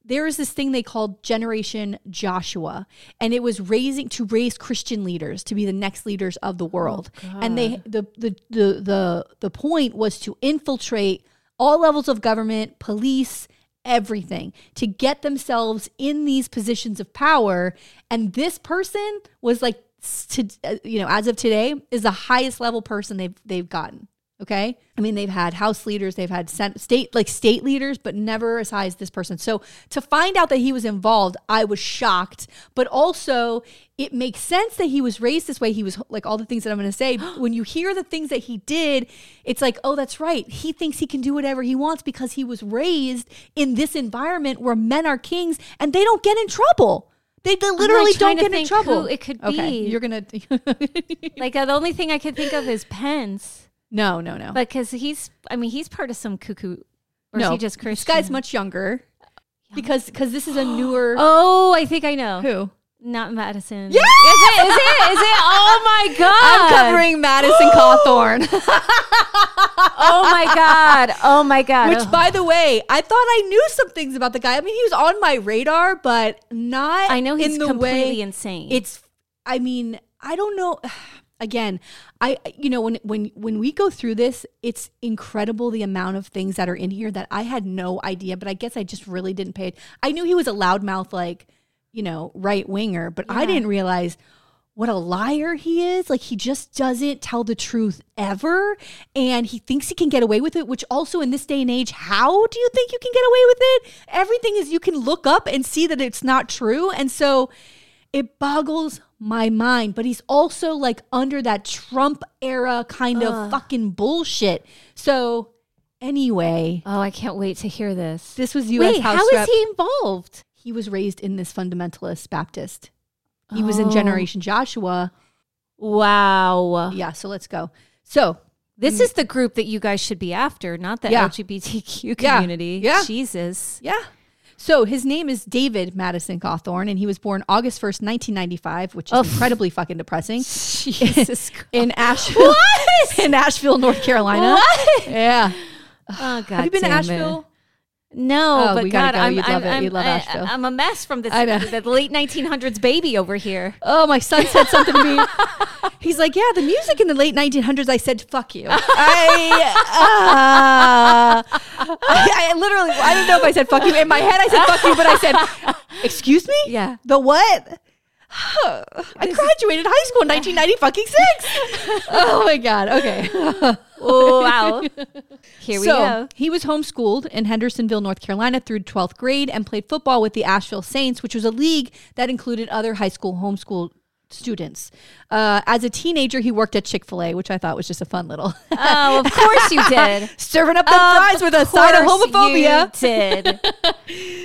there is this thing they called Generation Joshua, and it was raising to raise Christian leaders to be the next leaders of the world. Oh, and they the, the the the the point was to infiltrate all levels of government, police, everything to get themselves in these positions of power. And this person was like, to, uh, you know, as of today, is the highest level person they've they've gotten. Okay, I mean they've had house leaders, they've had state like state leaders, but never as high as this person. So to find out that he was involved, I was shocked. But also, it makes sense that he was raised this way. He was like all the things that I'm going to say. when you hear the things that he did, it's like, oh, that's right. He thinks he can do whatever he wants because he was raised in this environment where men are kings and they don't get in trouble. They, they literally trying don't get in trouble. it could okay, be. you're gonna. like the only thing I could think of is Pence, no, no, no. But because he's. I mean, he's part of some cuckoo. Or no, is he just This guy's much younger because because this is a newer. Oh, I think I know. Who? Not Madison. Yeah! Is it? Is it? Is it? Oh my god! I'm covering Madison Cawthorn. Oh my god! Oh my god! Which, by the way, I thought I knew some things about the guy. I mean, he was on my radar, but not. I know he's in the completely way insane. It's. I mean, I don't know. Again, I you know when when when we go through this, it's incredible the amount of things that are in here that I had no idea. But I guess I just really didn't pay it. I knew he was a loudmouth, like you know, right winger, but I didn't realize what a liar he is. Like he just doesn't tell the truth ever. And he thinks he can get away with it, which also in this day and age, how do you think you can get away with it? Everything is you can look up and see that it's not true. And so it boggles my mind. But he's also like under that Trump era kind of fucking bullshit. So anyway, Oh, I can't wait to hear this. this was U.S. Wait, House how is Rep- he involved? he was raised in this fundamentalist Baptist. He was in Oh. Generation Joshua. Wow. Yeah, so let's go. So This mm. is the group that you guys should be after, not the Yeah. LGBTQ Yeah. community. Yeah. Jesus. Yeah. So his name is David Madison Cawthorn, and he was born August 1st, 1995, which is incredibly fucking depressing. Jesus Christ. In Asheville. In Asheville, North Carolina. What? Yeah. Oh, God. Have you been to damn it. No, Oh, but God, go. I'm, You'd I'm, love it. I'm, You'd love I- Asheville. I'm a mess from this the late 1900s baby over here. Oh, my son said something to me. He's like, "Yeah, the music in the late 1900s." I said, "Fuck you." I, uh, I, I literally, I didn't know if I said "fuck you" in my head. I said "fuck you," but I said, "Excuse me." Yeah. The what? I graduated high school in 1990 fucking six. Oh my god. Okay. Oh, wow. Here we so go. he was homeschooled in Hendersonville, North Carolina through 12th grade and played football with the Asheville Saints, which was a league that included other high school homeschool students. Uh, as a teenager, he worked at Chick fil A, which I thought was just a fun little Oh, of course you did. serving up the fries with a side of homophobia. Did.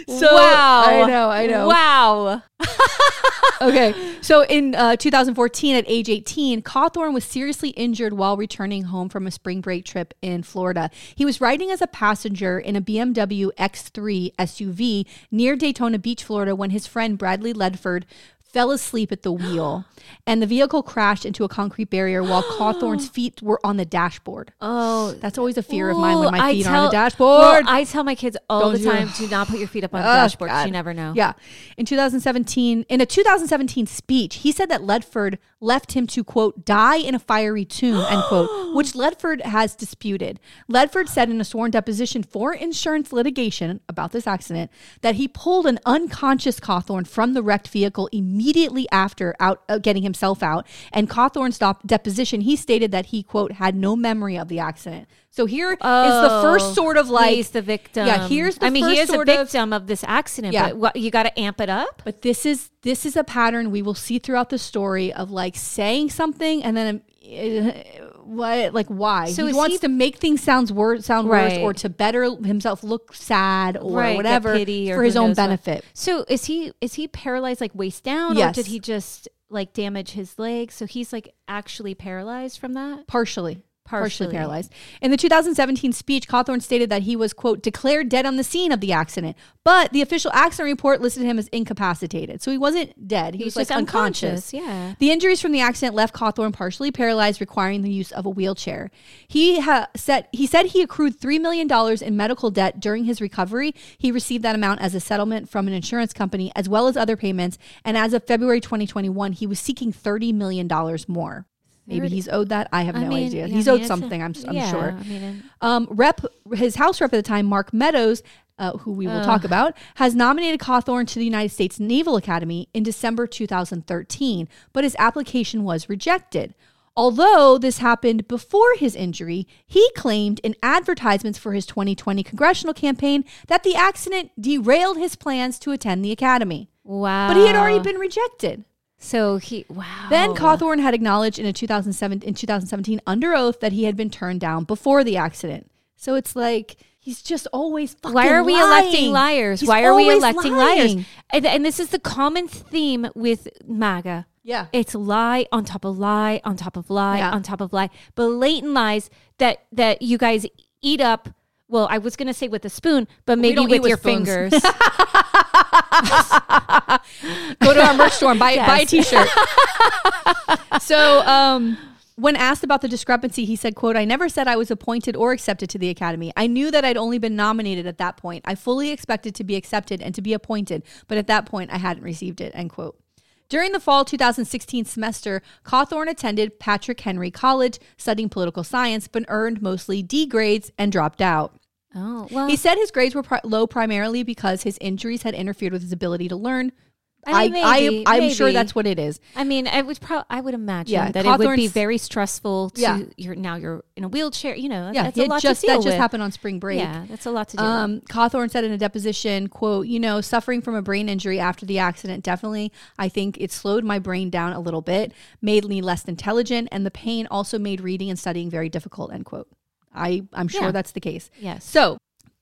So, wow. I know, I know. Wow. okay. So in uh, 2014, at age 18, Cawthorn was seriously injured while returning home from a spring break trip in Florida. He was riding as a passenger in a BMW X3 SUV near Daytona Beach, Florida, when his friend Bradley Ledford fell asleep at the wheel and the vehicle crashed into a concrete barrier while Cawthorn's feet were on the dashboard. Oh, That's always a fear of mine when my feet are on the dashboard. Well, I tell my kids all Don't the time, do not put your feet up on the Oh, dashboard. God. You never know. Yeah. In 2017, in a 2017 speech, he said that Ledford left him to quote die in a fiery tomb end quote, which Ledford has disputed. Ledford said in a sworn deposition for insurance litigation about this accident that he pulled an unconscious Cawthorn from the wrecked vehicle immediately after out uh, getting himself out. And Cawthorn's stop deposition, he stated that he quote had no memory of the accident. So here is the Oh, first sort of like he's the victim. Yeah, here's the I mean, he is a sort of- victim of, this accident. Yeah. but what, you got to amp it up. But this is this is a pattern we will see throughout the story of like saying something and then uh, what like why So he wants he- to make things sounds worse sound worse or to better himself look sad or Right, whatever or for his own knows what. benefit. So is he is he paralyzed like waist down, Yes. or did he just like damage his legs? So he's like actually paralyzed from that. Partially. Partially. Partially. paralyzed. In the 2017 speech, Cawthorn stated that he was, quote, declared dead on the scene of the accident, but the official accident report listed him as incapacitated. So he wasn't dead. He, He was, was like just unconscious. unconscious, yeah. The injuries from the accident left Cawthorn partially paralyzed, requiring the use of a wheelchair. He ha- said he said he accrued three million dollars in medical debt during his recovery. He received that amount as a settlement from an insurance company, as well as other payments. And as of February 2021, he was seeking thirty million dollars more. Maybe he's owed that. I have I no mean, idea. yeah, He's I mean, owed something. I'm, I'm yeah, sure. I mean, Um, rep his house rep at the time, Mark Meadows, uh, who we will talk about, has nominated Cawthorn to the United States Naval Academy in December 2013, but his application was rejected. Although this happened before his injury, he claimed in advertisements for his 2020 congressional campaign that the accident derailed his plans to attend the academy. wow. But he had already been rejected. So he wow. Then Cawthorn had acknowledged in a 2007 in 2017 under oath that he had been turned down before the accident. So it's like he's just always fucking Why are we lying. electing liars? He's Why are we electing lying. liars? And, and this is the common theme with MAGA. Yeah. It's lie on top of lie on top of lie Yeah. on top of lie. Blatant lies that that you guys eat up. Well, I was gonna say with a spoon, but maybe with, with your spoons. fingers. Go to our merch store and buy, Yes. buy a t-shirt. so um, when asked about the discrepancy, he said, quote, I never said I was appointed or accepted to the academy. I knew that I'd only been nominated at that point. I fully expected to be accepted and to be appointed, but at that point I hadn't received it, end quote. During the fall 2016 semester, Cawthorn attended Patrick Henry College studying political science, but earned mostly D grades and dropped out. Oh well, He said his grades were pri- low primarily because his injuries had interfered with his ability to learn, I, mean, I, maybe, I'm sure that's what it is. I mean, I would probably, I would imagine Yeah, that it would be very stressful to Yeah. you're now you're in a wheelchair. You know, Yeah, that's a lot just to deal that just happened on spring break. Yeah, that's a lot to deal with. Um, Cawthorn said in a deposition, "quote You know, suffering from a brain injury after the accident definitely, I think it slowed my brain down a little bit, made me less intelligent, and the pain also made reading and studying very difficult." End quote. I I'm sure Yeah. that's the case. Yes. So.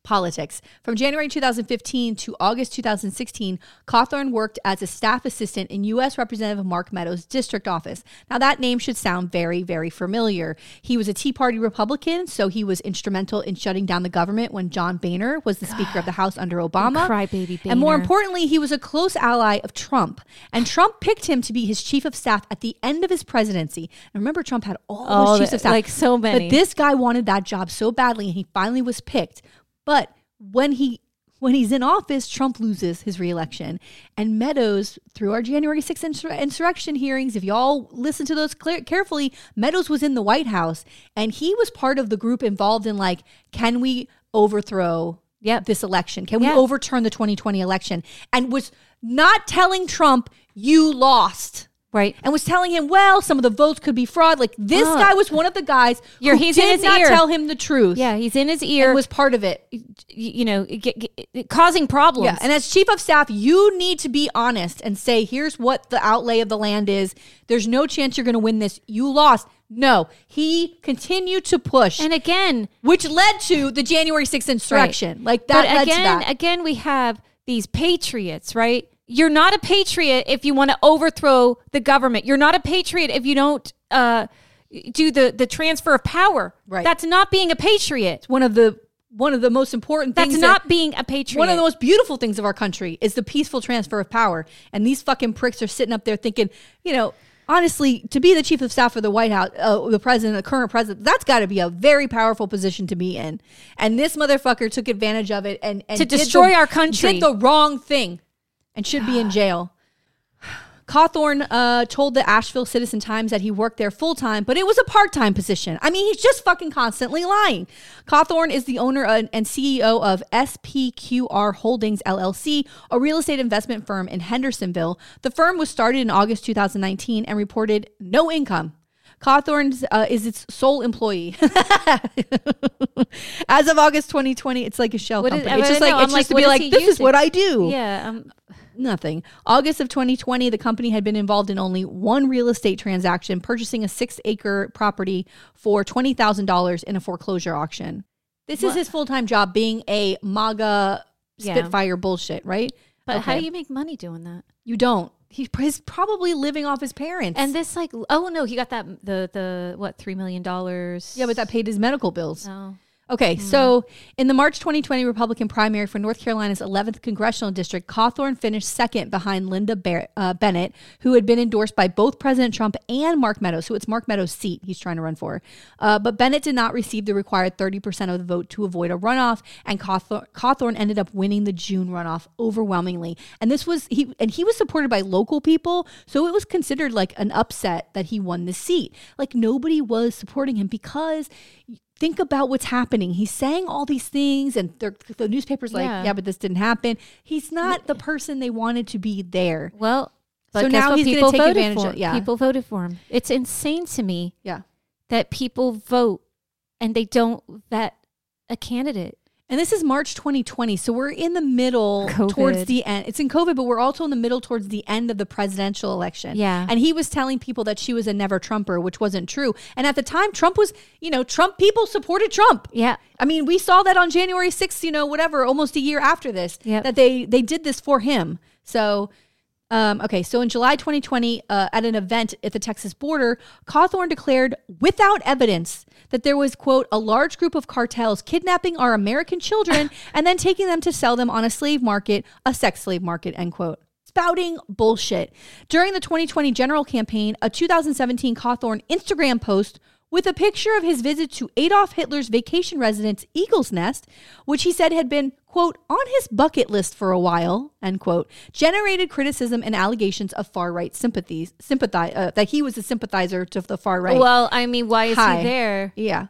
Politics. From January 2015 to August 2016, Cawthorn worked as a staff assistant in U.S. Representative Mark Meadows' district office. Now, that name should sound very, very familiar. He was a Tea Party Republican, so he was instrumental in shutting down the government when John Boehner was the Speaker of the House under Obama. crybaby And more importantly, he was a close ally of Trump. And Trump picked him to be his chief of staff at the end of his presidency. And remember, Trump had all All those oh, chiefs of staff. like so many. But this guy wanted that job so badly, and he finally was picked. But when he when he's in office, Trump loses his reelection. And Meadows, through our January 6th insur- insurrection hearings, if y'all listen to those clear- carefully, Meadows was in the White House and he was part of the group involved in like, can we overthrow Yep. this election? Can Yeah. we overturn the 2020 election? And was not telling Trump, you lost right. and was telling him, well, some of the votes could be fraud. Like this Oh. guy was one of the guys You're- who he's in did his not ear. tell him the truth. Yeah, he's in his ear. and was part of it. you know, get, get, causing problems. Yeah, and as chief of staff, you need to be honest and say, here's what the outlay of the land is. There's no chance you're going to win this. You lost. No, he continued to push, and again, which led to the January 6th insurrection. Like that but again, again, we have these patriots, right? You're not a patriot if you want to overthrow the government. You're not a patriot if you don't uh, do the the transfer of power. Right. That's not being a patriot. one of the one of the most important That's things. not that- being a patriot. one of the most beautiful things of our country is the peaceful transfer of power. And these fucking pricks are sitting up there thinking, you know, honestly, to be the chief of staff for the White House, uh, the president, the current president, that's got to be a very powerful position to be in. And this motherfucker took advantage of it and, and To destroy the- our country. Did the wrong thing and should be in jail. Cawthorn uh, told the Asheville Citizen Times that he worked there full time, but it was a part time position. I mean, he's just fucking constantly lying. Cawthorn is the owner and CEO of SPQR Holdings LLC, a real estate investment firm in Hendersonville. The firm was started in August 2019 and reported no income. Cawthorn uh, is its sole employee. As of August 2020, it's like a shell What is- company. it's I just know, like I'm it's like, just to be like, this is what I do yeah. Um, nothing. August of 2020, the company had been involved in only one real estate transaction, purchasing a six acre property for $20,000 in a foreclosure auction. This is his full time job being a MAGA Yeah. Spitfire bullshit, right? but how do you make money doing that? You don't. He- He's probably living off his parents. And this, like, oh no, he got that the the what three million dollars? yeah, but that paid his medical bills. Oh. Okay, so in the March 2020 Republican primary for North Carolina's 11th congressional district, Cawthorn finished second behind Lynda Bar- uh, Bennett, who had been endorsed by both President Trump and Mark Meadows. So it's Mark Meadows' seat he's trying to run for. Uh, but Bennett did not receive the required 30% of the vote to avoid a runoff, and Cawthorn, Cawthorn ended up winning the June runoff overwhelmingly. And this was he and he was supported by local people, so it was considered like an upset that he won the seat. Like nobody was supporting him because think about what's happening. He's saying all these things, and the newspaper's like, Yeah. yeah. but this didn't happen. He's not the person they wanted to be there. Well, So now he's gonna take voted advantage for of- yeah. People voted for him. It's insane to me Yeah. that people vote and they don't vet a candidate. And this is March 2020. So we're in the middle COVID. towards the end. It's in COVID, but we're also in the middle towards the end of the presidential election. Yeah. And he was telling people that she was a never Trumper, which wasn't true. And at the time, Trump was, you know, Trump people supported Trump. Yeah. I mean, we saw that on January 6th, you know, whatever, almost a year after this, Yep. that they they did this for him. So, um, okay, so in July 2020, uh, at an event at the Texas border, Cawthorn declared without evidence that there was, quote, a large group of cartels kidnapping our American children and then taking them to sell them on a slave market, a sex slave market, end quote. Spouting bullshit. During the 2020 general campaign, a 2017 Cawthorn Instagram post with a picture of his visit to Adolf Hitler's vacation residence, Eagle's Nest, which he said had been, quote, on his bucket list for a while, end quote, generated criticism and allegations of far right sympathies, sympathize, uh, that he was a sympathizer to the far right. Well, I mean, why is Hi. he there? Yeah.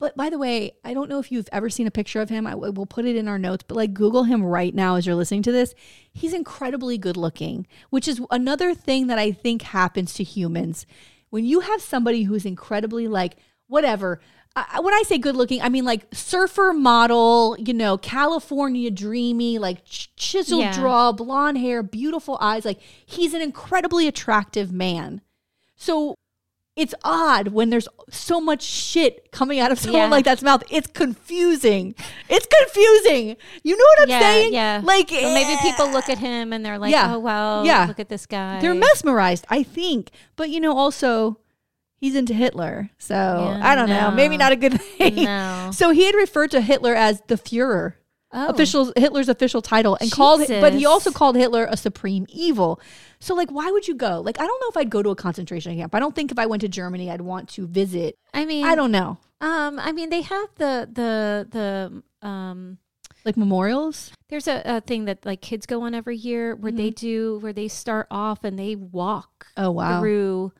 But by the way, I don't know if you've ever seen a picture of him. I will put it in our notes, but like Google him right now as you're listening to this. He's incredibly good looking, which is another thing that I think happens to humans. When you have somebody who's incredibly like, whatever, I, when I say good looking, I mean like surfer model, you know, California dreamy, like ch- chiseled Yeah. draw, blonde hair, beautiful eyes. Like he's an incredibly attractive man. So it's odd when there's so much shit coming out of someone Yeah. like that's mouth. It's confusing. It's confusing. You know what I'm yeah, saying? yeah. Like Or maybe eh, people look at him and they're like, Yeah. "Oh wow, Yeah. look at this guy." they're mesmerized, I think. But you know, also he's into Hitler. So I don't know. Maybe not a good thing. No. So he had referred to Hitler as the Führer. Oh. Official Hitler's official title and called but he also called Hitler a supreme evil. So like why would you go? Like I don't know if I'd go to a concentration camp. I don't think if I went to Germany I'd want to visit. I mean, I don't know. Um, I mean, they have the the the um. Like memorials? There's a, a thing that like kids go on every year where they Mm-hmm. do where they start off and they walk Oh wow. through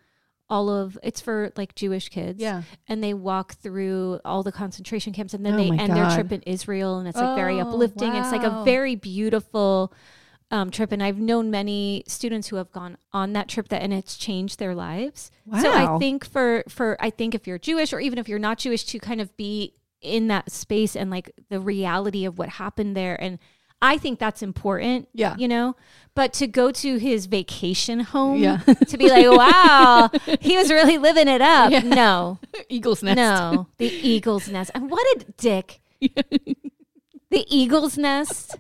all of it's for like Jewish kids. Yeah. And they walk through all the concentration camps and then Oh they end their trip in Israel and it's like very Oh, uplifting. It's like a very beautiful um, trip and I've known many students who have gone on that trip that and it's changed their lives. So I think for for I think if you're Jewish or even if you're not Jewish to kind of be in that space and like the reality of what happened there and I think that's important. Yeah. You know? But to go to his vacation home Yeah. to be like, wow, he was really living it up. No. Eagle's nest. No. The eagle's nest. And what a dick. the eagle's nest.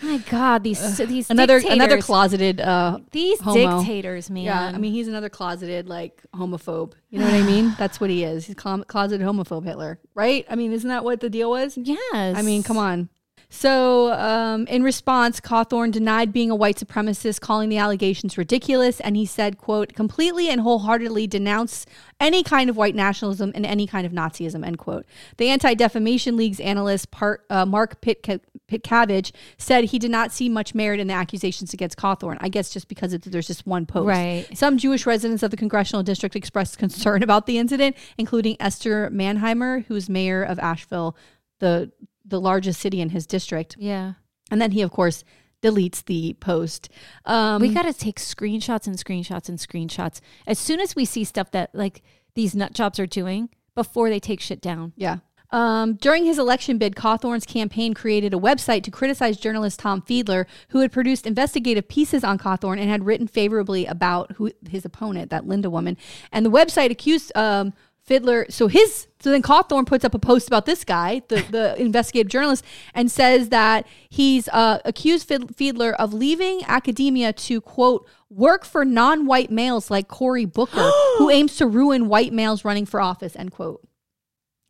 My God, these these Another dictators, another closeted uh these homo. dictators, man. yeah, I mean he's another closeted like homophobe. You know what I mean? That's what he is. He's clo- closeted homophobe Hitler, right? I mean, isn't that what the deal was? yes. I mean, come on. So, um, in response, Cawthorn denied being a white supremacist, calling the allegations ridiculous, and he said, "quote completely and wholeheartedly denounce any kind of white nationalism and any kind of Nazism." End quote. The Anti Defamation League's analyst part, uh, Mark Pitka- Pitcavage said he did not see much merit in the accusations against Cawthorn. I guess just because it's, there's just one post. Right. Some Jewish residents of the congressional district expressed concern about the incident, including Esther Manheimer, who's mayor of Asheville, the the largest city in his district. Yeah. And then he, of course, deletes the post. Um, we got to take screenshots and screenshots and screenshots as soon as we see stuff that like these nut jobs are doing before they take shit down. Yeah. Um, during his election bid, Cawthorn's campaign created a website to criticize journalist Tom Fiedler, who had produced investigative pieces on Cawthorn and had written favorably about who his opponent, that Lynda woman. And the website accused um, Fiedler. So his so then Cawthorn puts up a post about this guy, the the investigative journalist, and says that he's uh, accused Fied- Fiedler of leaving academia to quote work for non-white males like Cory Booker, who aims to ruin white males running for office. End quote.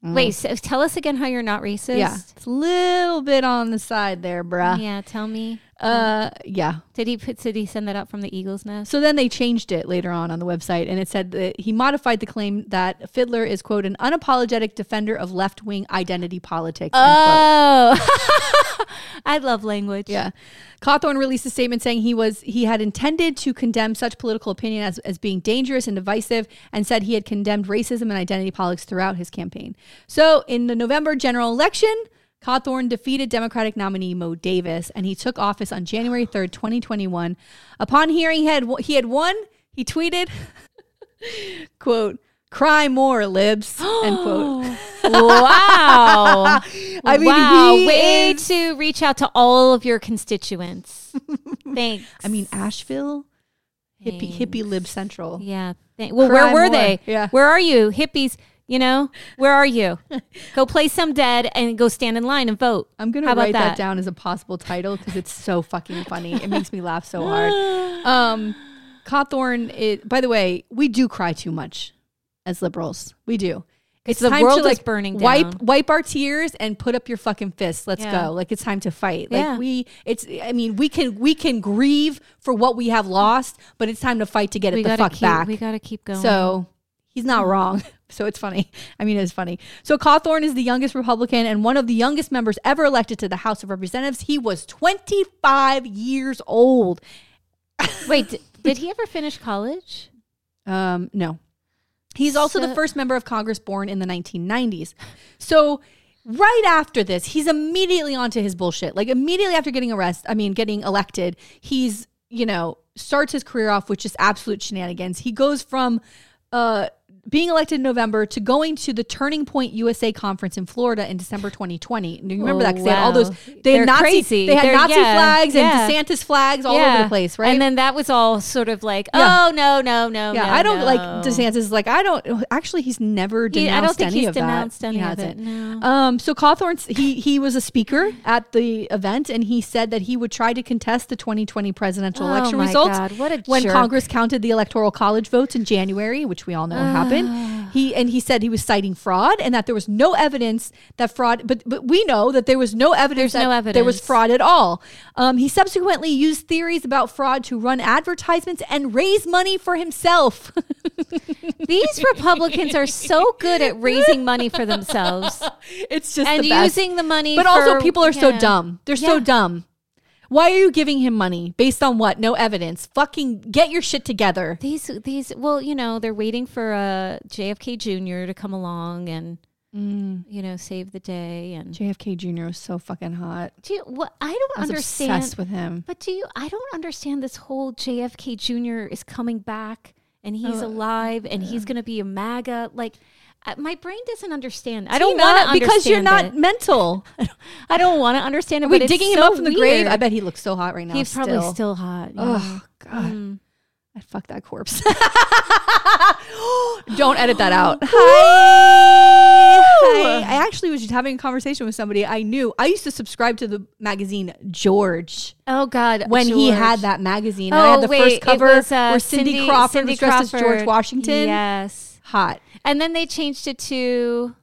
Wait, so tell us again how you're not racist. Mm. Yeah, it's a little bit on the side there, bruh. Yeah, tell me. Uh, yeah. Did he put did he send that out from the Eagles nest? So then they changed it later on on the website, and it said that he modified the claim that Fiddler is quote an unapologetic defender of left wing identity politics. Oh. I love language. Yeah. Cawthorn released a statement saying he was he had intended to condemn such political opinion as, as being dangerous and divisive and said he had condemned racism and identity politics throughout his campaign. So in the November general election, Cawthorn defeated Democratic nominee Moe Davis and he took office on January 3rd, 2021. Upon hearing he had he had won, he tweeted quote Cry more, libs. End quote. Wow. I mean, wow. he Way is- to reach out to all of your constituents. Thanks. I mean, Asheville, hippie hippie lib central. yeah. Well, Cry where were more. they? Yeah. Where are you, hippies? You know, where are you? go play some dead and go stand in line and vote. I'm gonna How write that? that? down as a possible title because it's so fucking funny. It makes me laugh so hard. Um, Cawthorn. It. By the way, we do cry too much as liberals. We do. It's the time world to is like burning wipe down. wipe our tears and put up your fucking fists. Let's Yeah. go. Like it's time to fight. Like Yeah. we. It's. I mean, we can we can grieve for what we have lost, but it's time to fight to get We it the fuck keep. back. We gotta keep going. So he's not wrong. So it's funny. I mean, it's funny. So Cawthorn is the youngest Republican and one of the youngest members ever elected to the House of Representatives. He was 25 years old. wait, did he ever finish college? Um, no. He's also the first member of Congress born in the 1990s. So right after this, he's immediately onto his bullshit. Like immediately after getting arrested, I mean, getting elected, he's, you know, starts his career off with just absolute shenanigans. He goes from uh being elected in November to going to the Turning Point USA conference in Florida in December 2020. And you remember Oh, that because they had all those they They're had Nazi crazy. they had They're- Nazi yeah, flags yeah. and DeSantis flags all over the place, right? And then that was all sort of like, Yeah. oh no, no, no, yeah, no, I don't no. like DeSantis. Is like I don't actually. He's never He- denounced I don't think any he's of that. any he of it, hasn't. no. Um. So Cawthorn, he he was a speaker at the event, and he said that he would try to contest the 2020 presidential Oh election results God, what a when jerk. Congress counted the electoral college votes in January, which we all know happened. He and he said he was citing fraud and that there was no evidence that fraud. But but we know that there was no evidence. There's no that There was fraud at all. Um, he subsequently used theories about fraud to run advertisements and raise money for himself. These Republicans are so good at raising money for themselves it's just and the using the money. But also, people are so dumb. They're so dumb. Why are you giving him money based on what? No evidence. Fucking get your shit together. These these well, you know, they're waiting for uh, JFK Jr. to come along and Mm. you know save the day. And JFK Jr. was so fucking hot. do you, what I don't I was understand. obsessed with him. But do you? I don't understand this whole JFK Jr. is coming back and he's Oh, alive and he's going to be a MAGA. Like uh, my brain doesn't understand. I Do don't want to because you're not It. mental. I don't want to understand it. Are we digging him so up from the grave? I bet he looks so hot right now. he's probably still hot. yeah. Oh God, Mm. I'd fuck that corpse. Don't edit that out. Hi. Hi. I actually was just having a conversation with somebody I knew. I used to subscribe to the magazine George. Oh God! when he had that magazine. and I had Oh the wait, first cover was, uh, where Cindy, Crawford was dressed as George Washington. Yes, Hot. And then they changed it to.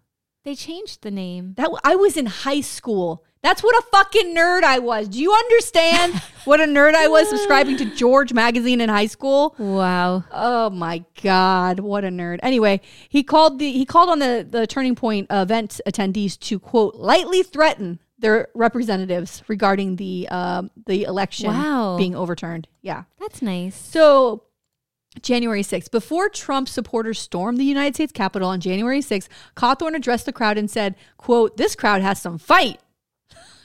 They changed the name. That I was in high school. That's what a fucking nerd I was. Do you understand what a nerd I was subscribing to George magazine in high school? Wow. Oh my god, what a nerd. Anyway, he called the he called on the the Turning Point event attendees to quote lightly threaten their representatives regarding the um the election Wow. being overturned. Yeah. That's nice. So, January 6th, before Trump supporters stormed the United States Capitol on January 6th, Cawthorn addressed the crowd and said, quote, this crowd has some fight.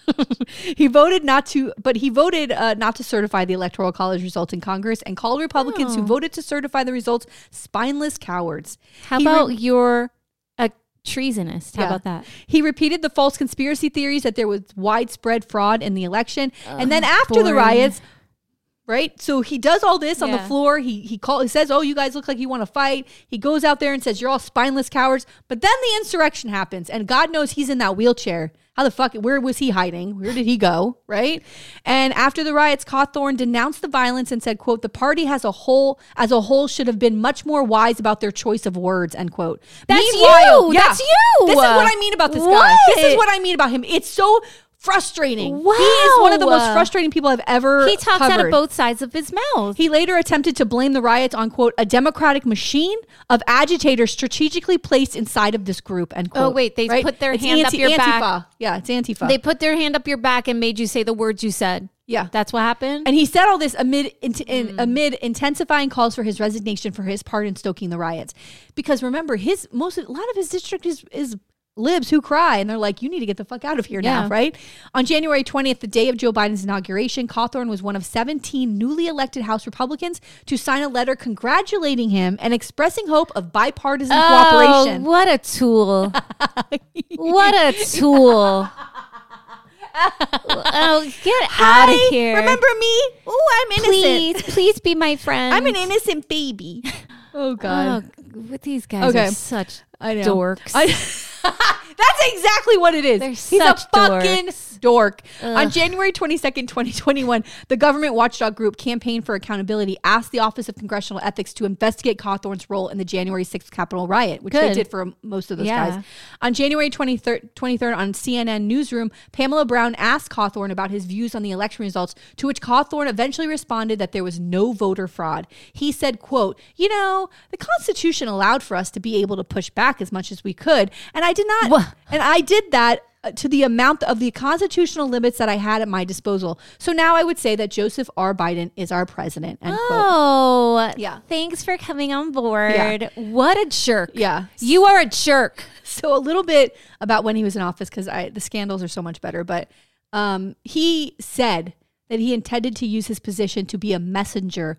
he voted not to, but he voted uh, not to certify the electoral college results in Congress and called Republicans who Oh. voted to certify the results spineless cowards. How He about re- you're a treasonist? How Yeah. about that? He repeated the false conspiracy theories that there was widespread fraud in the election. and then after the riots, right? So he does all this on the floor. He he call he says, "Oh, you guys look like you want to fight." He goes out there and says, "You're all spineless cowards." But then the insurrection happens, and God knows he's in that wheelchair. How the fuck? Where was he hiding? Where did he go? Right? And after the riots, Cawthorn denounced the violence and said, "quote The party has a whole as a whole should have been much more wise about their choice of words." End quote. That's Meanwhile- you! Yeah, That's you! This is what I mean about this guy. This is What? what I mean about him. It's so frustrating. Wow. He is one of the most frustrating people I've ever. He talks out of both sides of his mouth. He later attempted to blame the riots on quote a democratic machine of agitators strategically placed inside of this group. End quote. Oh, wait, they put their hand up your back. Yeah, it's Antifa. they put their hand up your back and made you say the words you said. yeah. That's what happened. and he said all this amid in, in, Hmm. amid intensifying calls for his resignation for his part in stoking the riots, because remember his most a lot of his district is is libs who cry and they're like you need to get the fuck out of here now right on january 20th the day of joe biden's inauguration cawthorn was one of 17 newly elected house republicans to sign a letter congratulating him and expressing hope of bipartisan oh, cooperation Oh, what a tool! what a tool! oh, get out of here! remember me oh i'm innocent please, please be my friend. i'm an innocent baby oh god Oh, with these guys Okay. are such I know. dorks. I- That's exactly what it is. They're He's a fucking dorks. dork. On January 22nd, 2021, the government watchdog group Campaign for Accountability asked the Office of Congressional Ethics to investigate Cawthorn's role in the January 6th Capitol riot, which they did for most of those Yeah. guys. On January 23rd, 23rd on CNN Newsroom, Pamela Brown asked Cawthorn about his views on the election results, to which Cawthorn eventually responded that there was no voter fraud. He said, quote, you know, the Constitution allowed for us to be able to push back as much as we could, and I did not, Wha- and I did that uh, to the amount of the constitutional limits that I had at my disposal. So now I would say that Joseph R. Biden is our president. End quote. Oh, Yeah. Thanks for coming on board. Yeah. What a jerk. Yeah. You are a jerk. So a little bit about when he was in office because I the scandals are so much better. But um, he said that he intended to use his position to be a messenger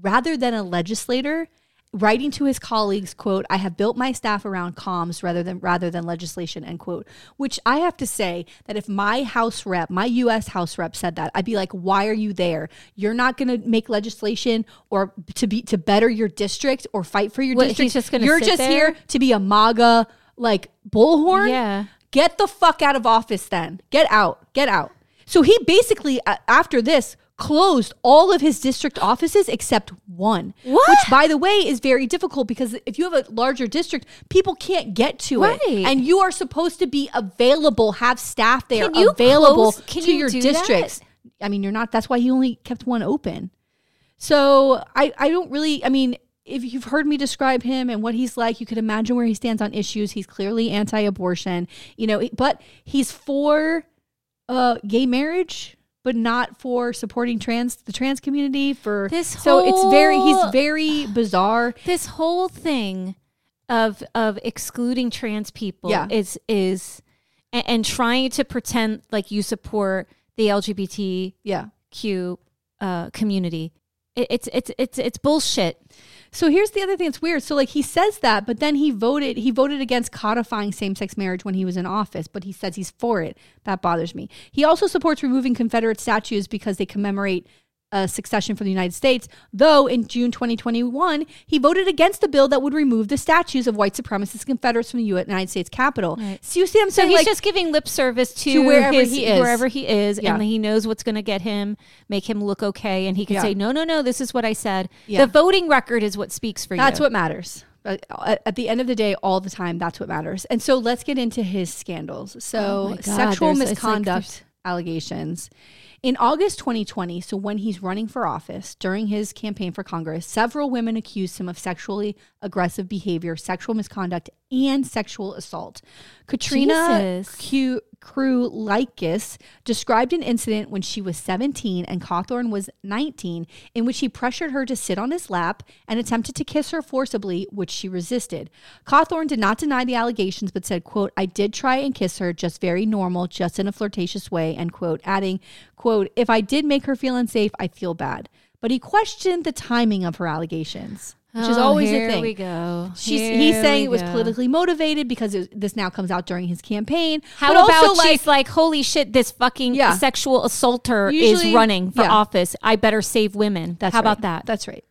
rather than a legislator. Writing to his colleagues, quote, I have built my staff around comms rather than rather than legislation, end quote. Which I have to say that if my House rep, my US House rep said that, I'd be like, why are you there? You're not gonna make legislation or to be to better your district or fight for your What, district. just You're just there? here to be a MAGA like bullhorn. Yeah. Get the fuck out of office then. Get out. Get out. So he basically, after this, closed all of his district offices except one. What? Which, by the way, is very difficult because if you have a larger district, people can't get to Right. it. And you are supposed to be available, have staff there Can you available close- can to you your do that? districts. I mean, you're not, that's why he only kept one open. So I, I don't really, I mean, if you've heard me describe him and what he's like, you could imagine where he stands on issues. He's clearly anti-abortion, you know, but he's for uh, gay marriage, but not for supporting trans the trans community. For This so it's very he's very bizarre. This whole thing of of excluding trans people Yeah. is is and, and trying to pretend like you support the lgbt Yeah. uh, community. It, it's it's it's it's bullshit. So here's the other thing that's weird. So like he says that, but then he voted he voted against codifying same-sex marriage when he was in office, but he says he's for it. That bothers me. He also supports removing Confederate statues because they commemorate uh, succession from the United States, though in June 2021, he voted against the bill that would remove the statues of white supremacist Confederates from the United States Capitol. Right. So you see I'm So he's like, just giving lip service to, To wherever his- he is. wherever he is, Yeah. and he knows what's going to get him, make him look okay, and he can Yeah. say, "No, no, no, this is what I said." Yeah. The voting record is what speaks for That's you. That's what matters. But at the end of the day, all the time, that's what matters. And so let's get into his scandals. Oh So, my God, sexual it's like misconduct allegations. In August 2020, so when he's running for office during his campaign for Congress, several women accused him of sexually aggressive behavior, sexual misconduct, and sexual assault. Katrina Jesus. Q- Krulikis described an incident when she was 17 and Cawthorn was 19, in which he pressured her to sit on his lap and attempted to kiss her forcibly, which she resisted. Cawthorn did not deny the allegations, but said, quote, I did try and kiss her, just very normal, just in a flirtatious way, end quote, adding, quote, if I did make her feel unsafe, I feel bad. But he questioned the timing of her allegations, which is Oh, always here the thing. There we go. She's, he's saying it was go. politically motivated because it, this now comes out during his campaign. How But about also, she's like, holy shit, this fucking Yeah. sexual assaulter Usually- is running for yeah. office. I better save women. That's How about that? That's right.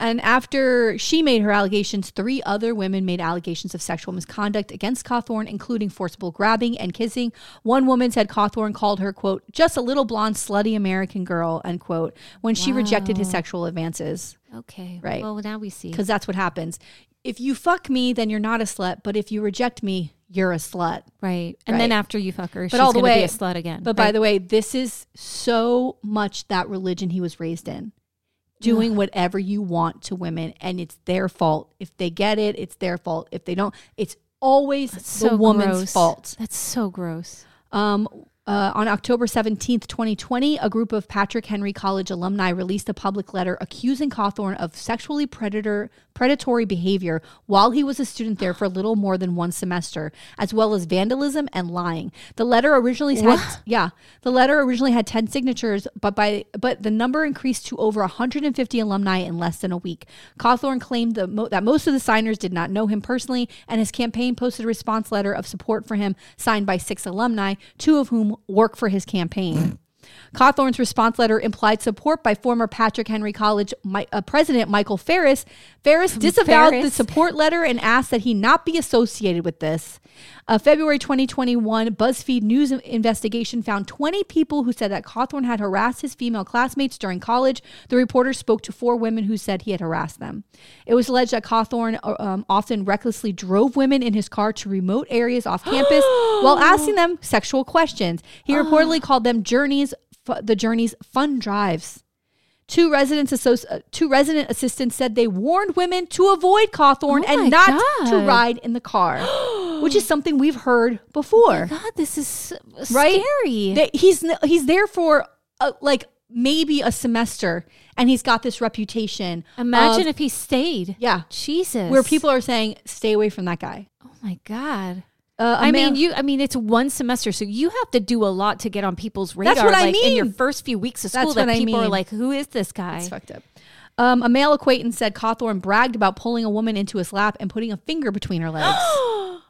And after she made her allegations, three other women made allegations of sexual misconduct against Cawthorn, including forcible grabbing and kissing. One woman said Cawthorn called her, quote, just a little blonde, slutty American girl, unquote, quote, when she rejected his sexual advances. okay. Right. Well, now we see. Because that's what happens. If you fuck me, then you're not a slut. But if you reject me, you're a slut. Right. And then after you fuck her, But she's all the going to be a slut again. But by the way, this is so much that religion he was raised in. Doing whatever you want to women, and it's their fault. If they get it, it's their fault. If they don't, it's always the so woman's gross. fault. That's so gross. Um, uh, on October 17th, 2020, a group of Patrick Henry College alumni released a public letter accusing Cawthorn of sexually predator predatory behavior while he was a student there for a little more than one semester, as well as vandalism and lying. The letter originally had yeah, the letter originally had 10 signatures, but by but the number increased to over 150 alumni in less than a week. Cawthorn claimed the mo- that most of the signers did not know him personally, and his campaign posted a response letter of support for him signed by six alumni, two of whom work for his campaign. Cawthorn's response letter implied support by former Patrick Henry College Mi- uh, president Michael Farris. Farris disavowed the support letter and asked that he not be associated with this. A February 2021 BuzzFeed News investigation found 20 people who said that Cawthorn had harassed his female classmates during college. The reporter spoke to four women who said he had harassed them. It was alleged that Cawthorn uh, um, often recklessly drove women in his car to remote areas off campus while asking them sexual questions. He reportedly called them journeys, the journeys fun drives. Two residents associ- uh, two resident assistants said they warned women to avoid Cawthorn Oh and not to ride in the car. which is something we've heard before. God, this is Right? scary. He's he's there for uh, like maybe a semester, and he's got this reputation. Imagine of- if he stayed. yeah, Jesus. where people are saying, "Stay away from that guy." Oh my God. Uh, I man- mean, you. I mean, it's one semester, so you have to do a lot to get on people's radar. That's what I mean. In your first few weeks of That's school, that what I people are like, "Who is this guy?" It's fucked up. Um, a male acquaintance said Cawthorn bragged about pulling a woman into his lap and putting a finger between her legs.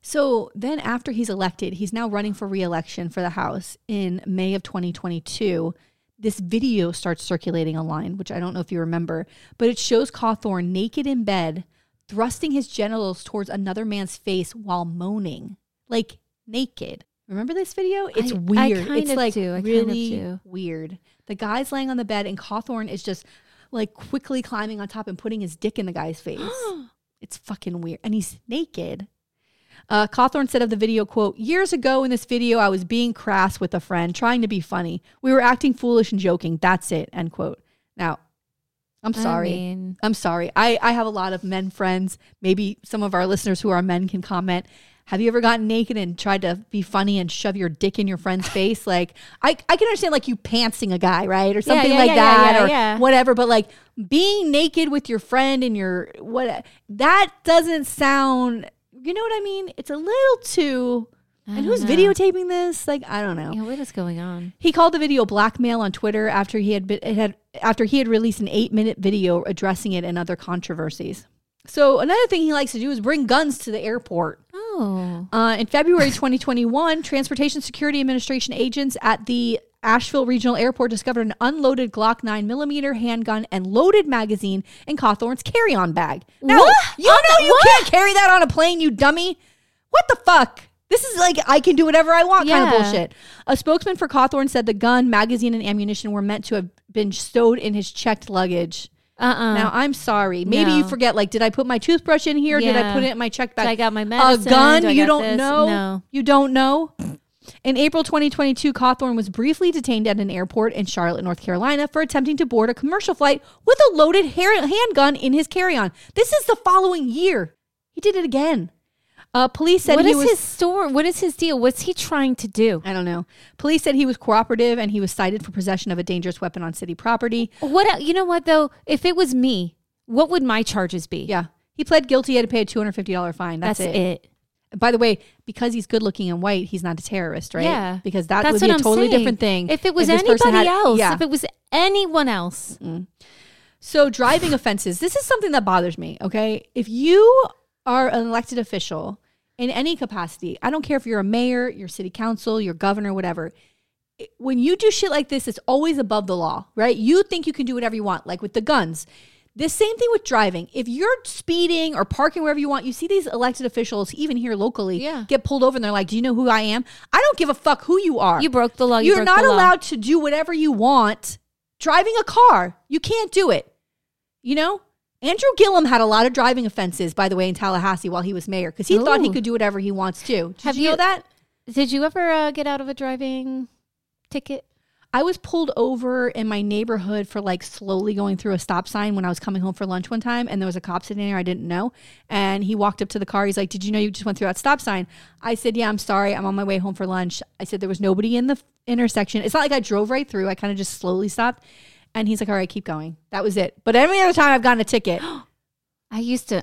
so then, after he's elected, he's now running for reelection for the House in May of 2022. This video starts circulating online, which I don't know if you remember, but it shows Cawthorn naked in bed, thrusting his genitals towards another man's face while moaning, like naked. Remember this video? It's I- I weird. kind it's of like do. I kind of really weird. The guy's laying on the bed, and Cawthorn is just like quickly climbing on top and putting his dick in the guy's face. it's fucking weird, and he's naked. Uh, Cawthorn said of the video, quote, years ago in this video, I was being crass with a friend, trying to be funny. We were acting foolish and joking. That's it, end quote. Now, I'm I sorry. mean, I'm sorry. I, I have a lot of men friends. Maybe some of our listeners who are men can comment. Have you ever gotten naked and tried to be funny and shove your dick in your friend's face? Like, I, I can understand like you pantsing a guy, right? Or something yeah, like yeah, that yeah, or yeah. whatever. But like being naked with your friend and your what that doesn't sound you know what I mean? It's a little too and who's know. videotaping this? Like, I don't know. yeah, what is going on? He called the video blackmail on Twitter after he had been, it had after he had released an eight minute video addressing it and other controversies. So another thing he likes to do is bring guns to the airport. Oh, Uh, in February 2021, Transportation Security Administration agents at the Asheville Regional Airport discovered an unloaded Glock 9 millimeter handgun and loaded magazine in Cawthorn's carry-on bag. Now, What? you know you can't carry that on a plane, you dummy. What the fuck? This is like I can do whatever I want kind of bullshit. A spokesman for Cawthorn said the gun, magazine, and ammunition were meant to have been stowed in his checked luggage. uh, uh Now I'm sorry. Maybe you forget. Like, did I put my toothbrush in here? Did I put it in my check bag? I got my a gun. Do You don't this? know. No. You don't know. In April 2022, Cawthorn was briefly detained at an airport in Charlotte, North Carolina, for attempting to board a commercial flight with a loaded hair- handgun in his carry-on. This is the following year. He did it again. Uh, police said What he is was. his story? What is his deal? What's he trying to do? I don't know. Police said he was cooperative and he was cited for possession of a dangerous weapon on city property. What you know? What though? If it was me, what would my charges be? Yeah. He pled guilty. He had to pay a $250 fine. That's, that's it. it. By the way, because he's good looking and white, he's not a terrorist, right? Yeah, Because that That's would be a I'm totally saying. different thing. If it was person anybody had- else, Yeah. if it was anyone else, so driving offenses, this is something that bothers me. Okay. If you are an elected official in any capacity, I don't care if you're a mayor, your city council, your governor, whatever. When you do shit like this, it's always above the law, right? You think you can do whatever you want, like with the guns. The same thing with driving. If you're speeding or parking wherever you want, you see these elected officials, even here locally, Yeah. get pulled over and they're like, Do you know who I am? I don't give a fuck who you are. you broke the law. You You're not allowed to do whatever you want driving a car. You can't do it. You know? Andrew Gillum had a lot of driving offenses, by the way, in Tallahassee while he was mayor because he thought he could do whatever he wants to. Did Have you know that? Did you ever uh, get out of a driving ticket? I was pulled over in my neighborhood for like slowly going through a stop sign when I was coming home for lunch one time, and there was a cop sitting there I didn't know, and he walked up to the car. He's like, "Did you know you just went through that stop sign?" I said, "Yeah, I'm sorry. I'm on my way home for lunch." I said there was nobody in the intersection. It's not like I drove right through. I kind of just slowly stopped, and he's like, "All right, keep going." That was it. But every other time I've gotten a ticket. I used to.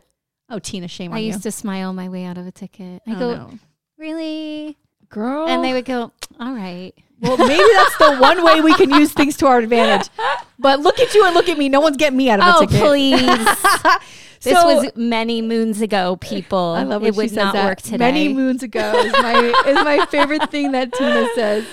Oh, Tina, shame on I you. used to smile my way out of a ticket. I Oh, go, no. really? girl. And they would go, all right. well, maybe that's the one way we can use things to our advantage. But look at you and look at me. No one's getting me out of a Oh, ticket. please. This So- was many moons ago, people. I love when it would she says not that. work today. Many moons ago is my is my favorite thing that Tina says.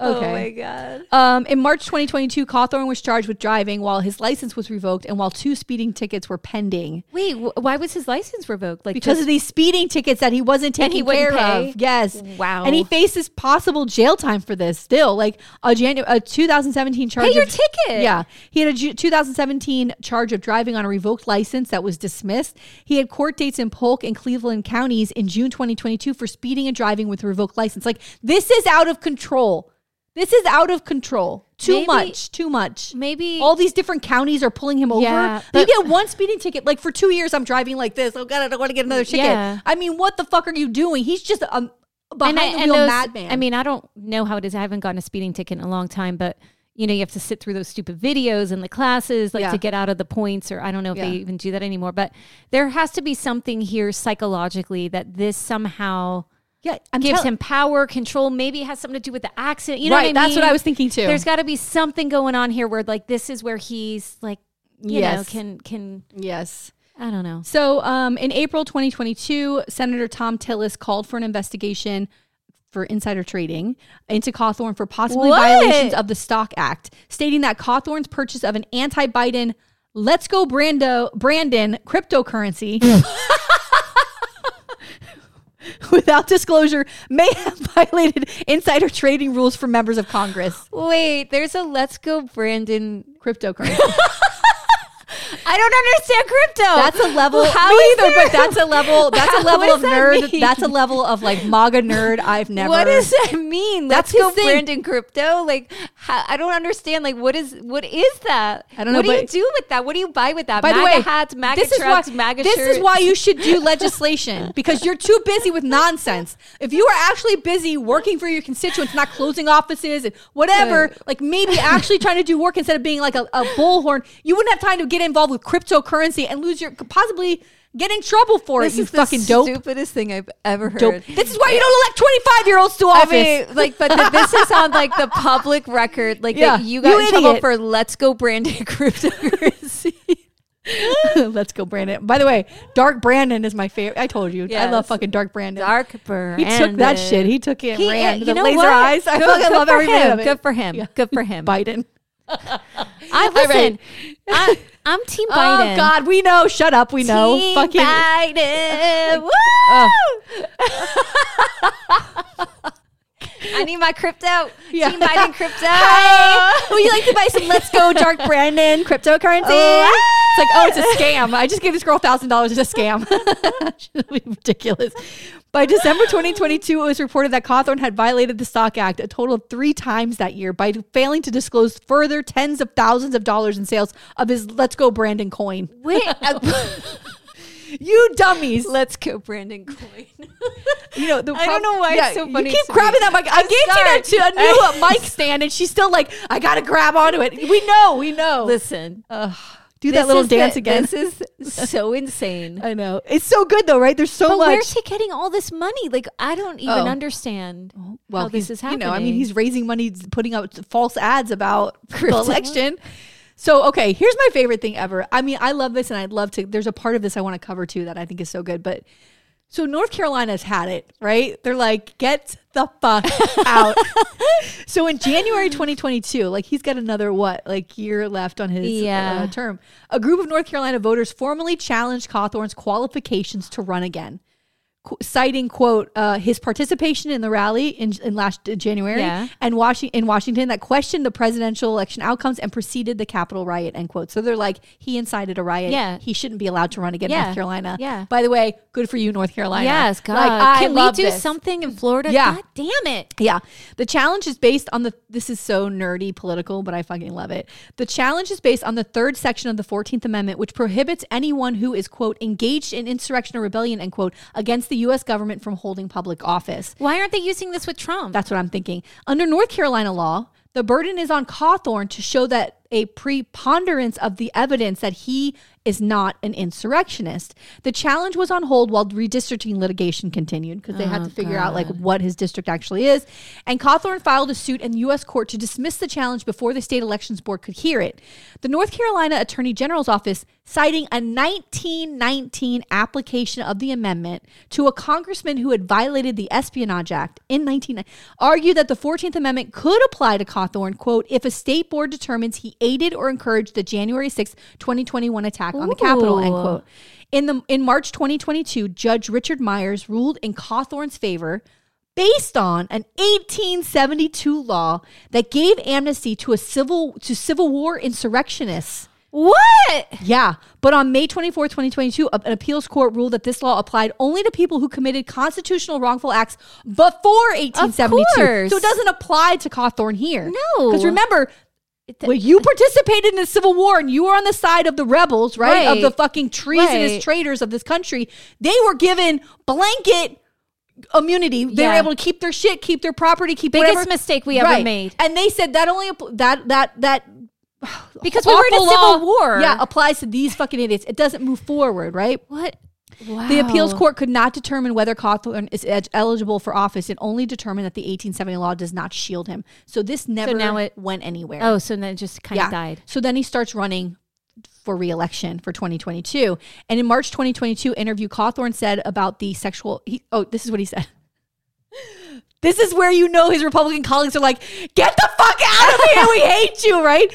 Okay. Oh my god. Um, in March 2022, Cawthorn was charged with driving while his license was revoked and while two speeding tickets were pending Wait, wh- why was his license revoked? Like because of these speeding tickets that he wasn't And he taking care pay? of. Yes. Wow. And he faces possible jail time for this still. Like a Janu- a 2017 charge. Pay your of- ticket. Yeah. He had a Ju- 2017 charge of driving on a revoked license that was dismissed. He had court dates in Polk and Cleveland counties in June 2022 for speeding and driving with a revoked license. Like this is out of control. This is out of control. Too Maybe- much. Too much. Maybe All these different counties are pulling him over. Yeah, you get one speeding ticket. Like for two years, I'm driving like this. Oh God, I don't want to get another ticket. Yeah. I mean, what the fuck are you doing? He's just um, a behind I- the wheel those- madman. I mean, I don't know how it is. I haven't gotten a speeding ticket in a long time, but you know, you have to sit through those stupid videos in the classes, like Yeah. to get out of the points, or I don't know if Yeah. they even do that anymore. But there has to be something here psychologically that this somehow yeah, I'm gives tell- him power, control. Maybe it has something to do with the accident. You know right. what I mean? That's what I was thinking too. There's got to be something going on here where, like, this is where he's like, you know, can can yes. I don't know. So, um, in April 2022, Senator Thom Tillis called for an investigation for insider trading into Cawthorn for possibly What? violations of the Stock Act, stating that Cawthorn's purchase of an anti-Biden "Let's Go Brando Brandon" cryptocurrency. Without disclosure, may have violated insider trading rules for members of Congress. Wait, there's a Let's Go Brandon. Cryptocurrency. I don't understand crypto. That's a level. How me either, there- but that's a level. That's a level of that nerd. mean? That's a level of like MAGA nerd. I've never. What does that mean? That's Let's go thing. Brandon crypto. Like, how, I don't understand. Like, what is what is that? I don't know, What do you do with that? What do you buy with that? By MAGA the way, hats, MAGA this trucks, is why, MAGA This shirts. is why you should do legislation because you're too busy with nonsense. If you are actually busy working for your constituents, not closing offices and whatever, like maybe actually trying to do work instead of being like a, a bullhorn, you wouldn't have time to get involved with cryptocurrency and lose your possibly get in trouble for This it. You is the fucking dope. stupidest thing I've ever heard. Dope. This is why you don't elect 25 year olds to I office. mean, like, but the, this is on like the public record. Like, Yeah, that you got you in trouble for "Let's Go Brandon" cryptocurrency. Let's go, Brandon. By the way, Dark Brandon is my favorite. I told you, I love fucking Dark Brandon. Dark Brandon. he took that shit. He took it He- ran. you the know laser what? eyes. I Good- fucking love for every him. Good for him. Yeah. Good for him. Biden. I listen. I, I'm Team oh, Biden. Oh God, we know. Shut up. We know. Team Fucking. Biden. Uh. Woo! Oh. I need my crypto. Yeah. Team Biden crypto. Hi. Would you like to buy some Let's Go Dark Brandon cryptocurrency? It's like, oh, it's a scam. I just gave this girl thousand dollars. It's a scam. Ridiculous. By December 2022, it was reported that Cawthorn had violated the Stock Act a total of three times that year by failing to disclose further tens of thousands of dollars in sales of his Let's Go Brandon coin. Wait. Uh, uh, You dummies! let's go, Brandon Coin. You know, the I don't know why it's so funny You keep grabbing me. that mic. I gave you a, a new mic stand, and she's still like, I gotta grab onto it. We know, we know. Listen. Ugh. do this that little is the- dance again. This is so insane. I know. It's so good though, right? There's so But much. where's he getting all this money? Like, I don't even Oh. understand well, how this is happening. You know, I mean, he's raising money, putting out false ads about the election. So, okay, here's my favorite thing ever. I mean, I love this and I'd love to. There's a part of this I want to cover too that I think is so good. But so North Carolina's had it, right? They're like, get the fuck out. so in January 2022, like he's got another what, like year left on his Yeah. uh, term. A group of North Carolina voters formally challenged Cawthorn's qualifications to run again. Citing quote uh, his participation in the rally in, in last uh, January Yeah. and Washington in Washington that questioned the presidential election outcomes and preceded the Capitol riot end quote. So they're like he incited a riot. Yeah. he shouldn't be allowed to run again. in Yeah. North Carolina. Yeah. By the way, good for you, North Carolina. Yes, God. Like, I Can we do this. something in Florida? Yeah. God damn it. Yeah. The challenge is based on the this is so nerdy political, but I fucking love it. The challenge is based on the third section of the 14th Amendment, which prohibits anyone who is, quote, engaged in insurrection or rebellion, end quote, against the US government from holding public office. Why aren't they using this with Trump? That's what I'm thinking. Under North Carolina law, the burden is on Cawthorn to show that a preponderance of the evidence that he is not an insurrectionist. The challenge was on hold while redistricting litigation continued because they had to figure out like what his district actually is. And Cawthorn filed a suit in the U.S. court to dismiss the challenge before the state elections board could hear it. The North Carolina Attorney General's office, citing a 1919 application of the amendment to a congressman who had violated the Espionage Act in 1990, argued that the 14th Amendment could apply to Cawthorn, quote, if a state board determines he aided or encouraged the January 6, 2021 attack on the Capitol, end quote. In the in March 2022, Judge Richard Myers ruled in Cawthorn's favor based on an 1872 law that gave amnesty to a civil to Civil War insurrectionists. What? Yeah. But on May 24, 2022, an appeals court ruled that this law applied only to people who committed constitutional wrongful acts before 1872. course. So it doesn't apply to Cawthorn here. No. Because remember, well, you participated in the Civil War and you were on the side of the rebels, right? Of the fucking treasonous Right. traitors of this country. They were given blanket immunity. They were able to keep their shit, keep their property, keep Biggest whatever. mistake we ever Right. made. And they said that only that that that Because we were in a civil law, war. Yeah, applies to these fucking idiots. It doesn't move forward, right? What? Wow. The appeals court could not determine whether Cawthorn is ed- eligible for office. It only determined that the 1870 law does not shield him. So this never now it- went anywhere. Oh, so then it just kind yeah. of died. So then he starts running for reelection for 2022. And in March 2022 interview, Cawthorn said about the sexual. He, oh, this is what he said. This is where you know his Republican colleagues are like, get the fuck out of here. We hate you, right?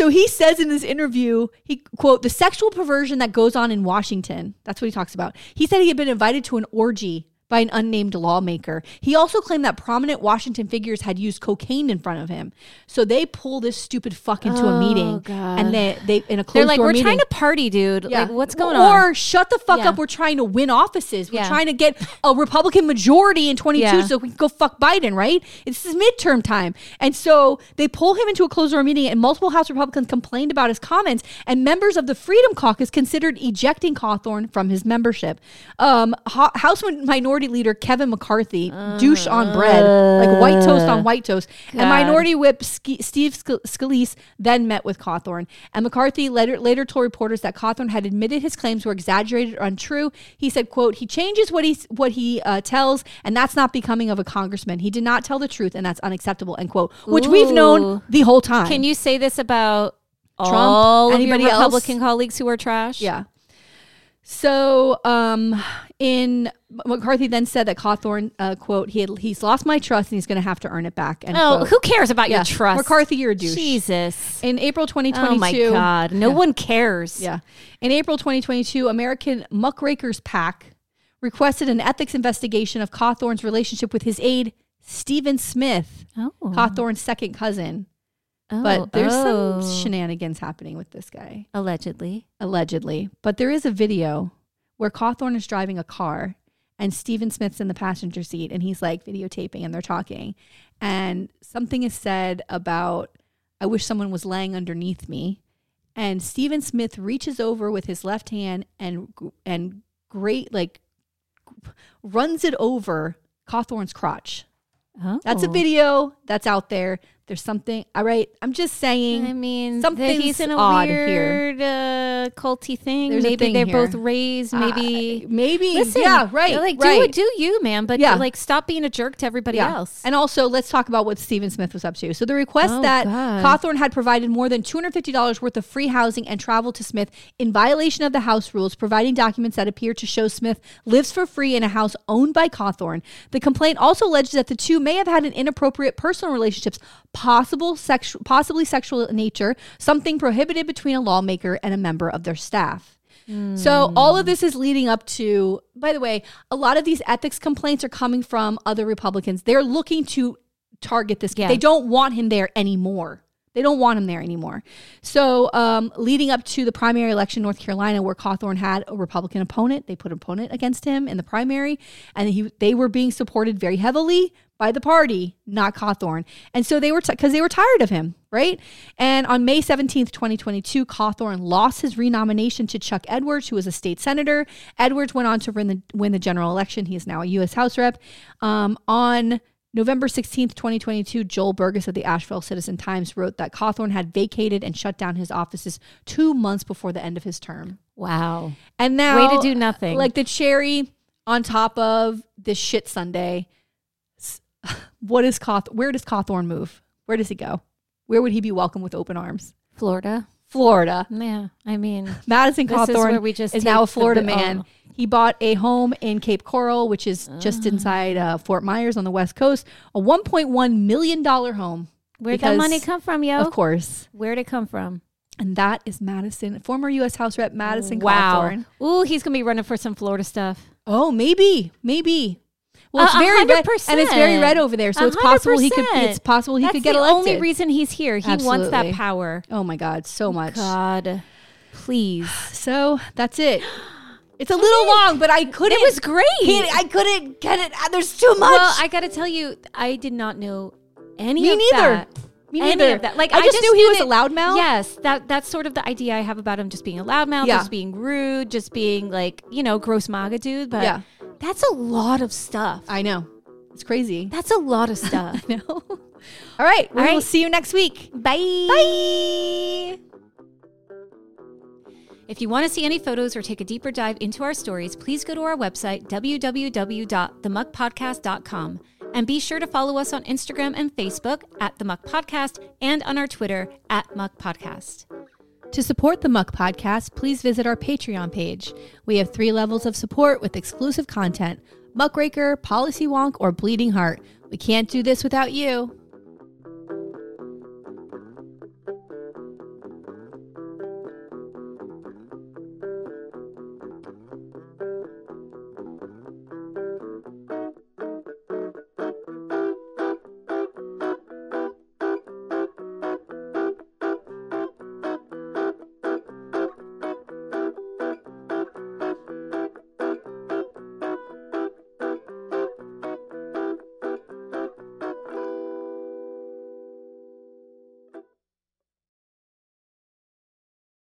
So he says in this interview, he quote, the sexual perversion that goes on in Washington. That's what he talks about. He said he had been invited to an orgy by an unnamed lawmaker. He also claimed that prominent Washington figures had used cocaine in front of him. So they pull this stupid fuck into a meeting God. and they they in a closed They're like, door we're meeting. trying to party, dude. Yeah. Like, what's going on? Or shut the fuck Yeah. up. We're trying to win offices. We're Yeah. trying to get a Republican majority in 22 Yeah. so we can go fuck Biden, right? This is midterm time. And so they pull him into a closed door meeting, and multiple House Republicans complained about his comments, and members of the Freedom Caucus considered ejecting Cawthorn from his membership. Um, Ho- House Minority Leader Kevin McCarthy, douche on bread, like white toast on white toast, and Minority Whip Ske- Steve Sc- Scalise then met with Cawthorn. And McCarthy later, later told reporters that Cawthorn had admitted his claims were exaggerated or untrue. He said, quote, he changes what he, what he uh, tells, and that's not becoming of a congressman. He did not tell the truth, and that's unacceptable, end quote, which we've known the whole time. Can you say this about Trump? all Anybody your else? Republican colleagues who are trash? Yeah. So, um, in McCarthy then said that Cawthorn, uh, quote, he had, he's lost my trust and he's going to have to earn it back. End Oh, quote. who cares about Yeah. your trust? McCarthy, you're a douche. Jesus. In April 2022. Oh my God. No Yeah. one cares. Yeah. In April 2022, American Muckrakers PAC requested an ethics investigation of Cawthorn's relationship with his aide, Stephen Smith, Oh. Cawthorn's second cousin. Oh, But there's oh. some shenanigans happening with this guy, Allegedly. allegedly. But there is a video where Cawthorn is driving a car and Stephen Smith's in the passenger seat and he's like videotaping and they're talking. And something is said about, I wish someone was laying underneath me. And Stephen Smith reaches over with his left hand and and great like runs it over Cawthorn's crotch. Oh. That's a video that's out there. There's something. All right, I'm just saying. I mean, something's he's in a odd here. weird uh, culty thing. There's maybe thing they're here. both raised. Maybe. Uh, maybe. Listen, yeah, right. Like, right. do do you, man? But Yeah. like, stop being a jerk to everybody else. And also, let's talk about what Stephen Smith was up to. So, the request Oh, that God. Cawthorn had provided more than $250 worth of free housing and travel to Smith in violation of the house rules, providing documents that appear to show Smith lives for free in a house owned by Cawthorn. The complaint also alleges that the two may have had an inappropriate personal relationships, possible sexual, possibly sexual in nature, something prohibited between a lawmaker and a member of their staff. So all of this is leading up to, by the way, a lot of these ethics complaints are coming from other Republicans. They're looking to target this. Yeah. They don't want him there anymore. They don't want him there anymore. So, um, leading up to the primary election in North Carolina, where Cawthorn had a Republican opponent, they put an opponent against him in the primary, and he they were being supported very heavily by the party, not Cawthorn. And so they were because they were tired of him, right? And on May seventeenth, twenty twenty two, Cawthorn lost his renomination to Chuck Edwards, who was a state senator. Edwards went on to win the win the general election. He is now a U.S. House rep. Um, on November 16th, 2022, Joel Burgess of the Asheville Citizen Times wrote that Cawthorn had vacated and shut down his offices two months before the end of his term. wow. And now, Way to do nothing. Like the cherry on top of this shit sundae. What is Cawth? Where does Cawthorn move? Where does he go? Where would he be welcome with open arms? Florida. Florida. Yeah. I mean, Madison This is Cawthorn where we just is now a Florida the- man. oh. He bought a home in Cape Coral, which is just inside uh, Fort Myers on the West Coast, a 1.1 million dollar home. where'd that money come from, yo? Of course, Where'd it come from? and that is Madison, former U.S. House Rep Madison wow. Cawthorn. Ooh, he's gonna be running for some Florida stuff. Oh, maybe, maybe. Well, it's A very red, and it's very red over there. So it's possible he could. It's possible he That's could get the elected. only reason he's here. He wants that power. oh my God, so much. God, please. So that's it. It's a little long, but I couldn't. It was great. I couldn't get it. uh, There's too much. Well, I got to tell you, I did not know any Me of neither. that. Me Any neither. of that. Like I just knew he was a loudmouth. Yes, that that's sort of the idea I have about him just being a loudmouth, Yeah. just being rude, just being like you know gross MAGA dude. But Yeah. That's a lot of stuff. I know. It's crazy. That's a lot of stuff. No. All right. We All will see you next week. Bye. Bye. If you want to see any photos or take a deeper dive into our stories, please go to our website, www.themuckpodcast.com. And be sure to follow us on Instagram and Facebook at The Muck Podcast and on our Twitter at Muck Podcast. To support the Muck Podcast, please visit our Patreon page. We have three levels of support with exclusive content Muckraker, Policy Wonk, or Bleeding Heart. We can't do this without you.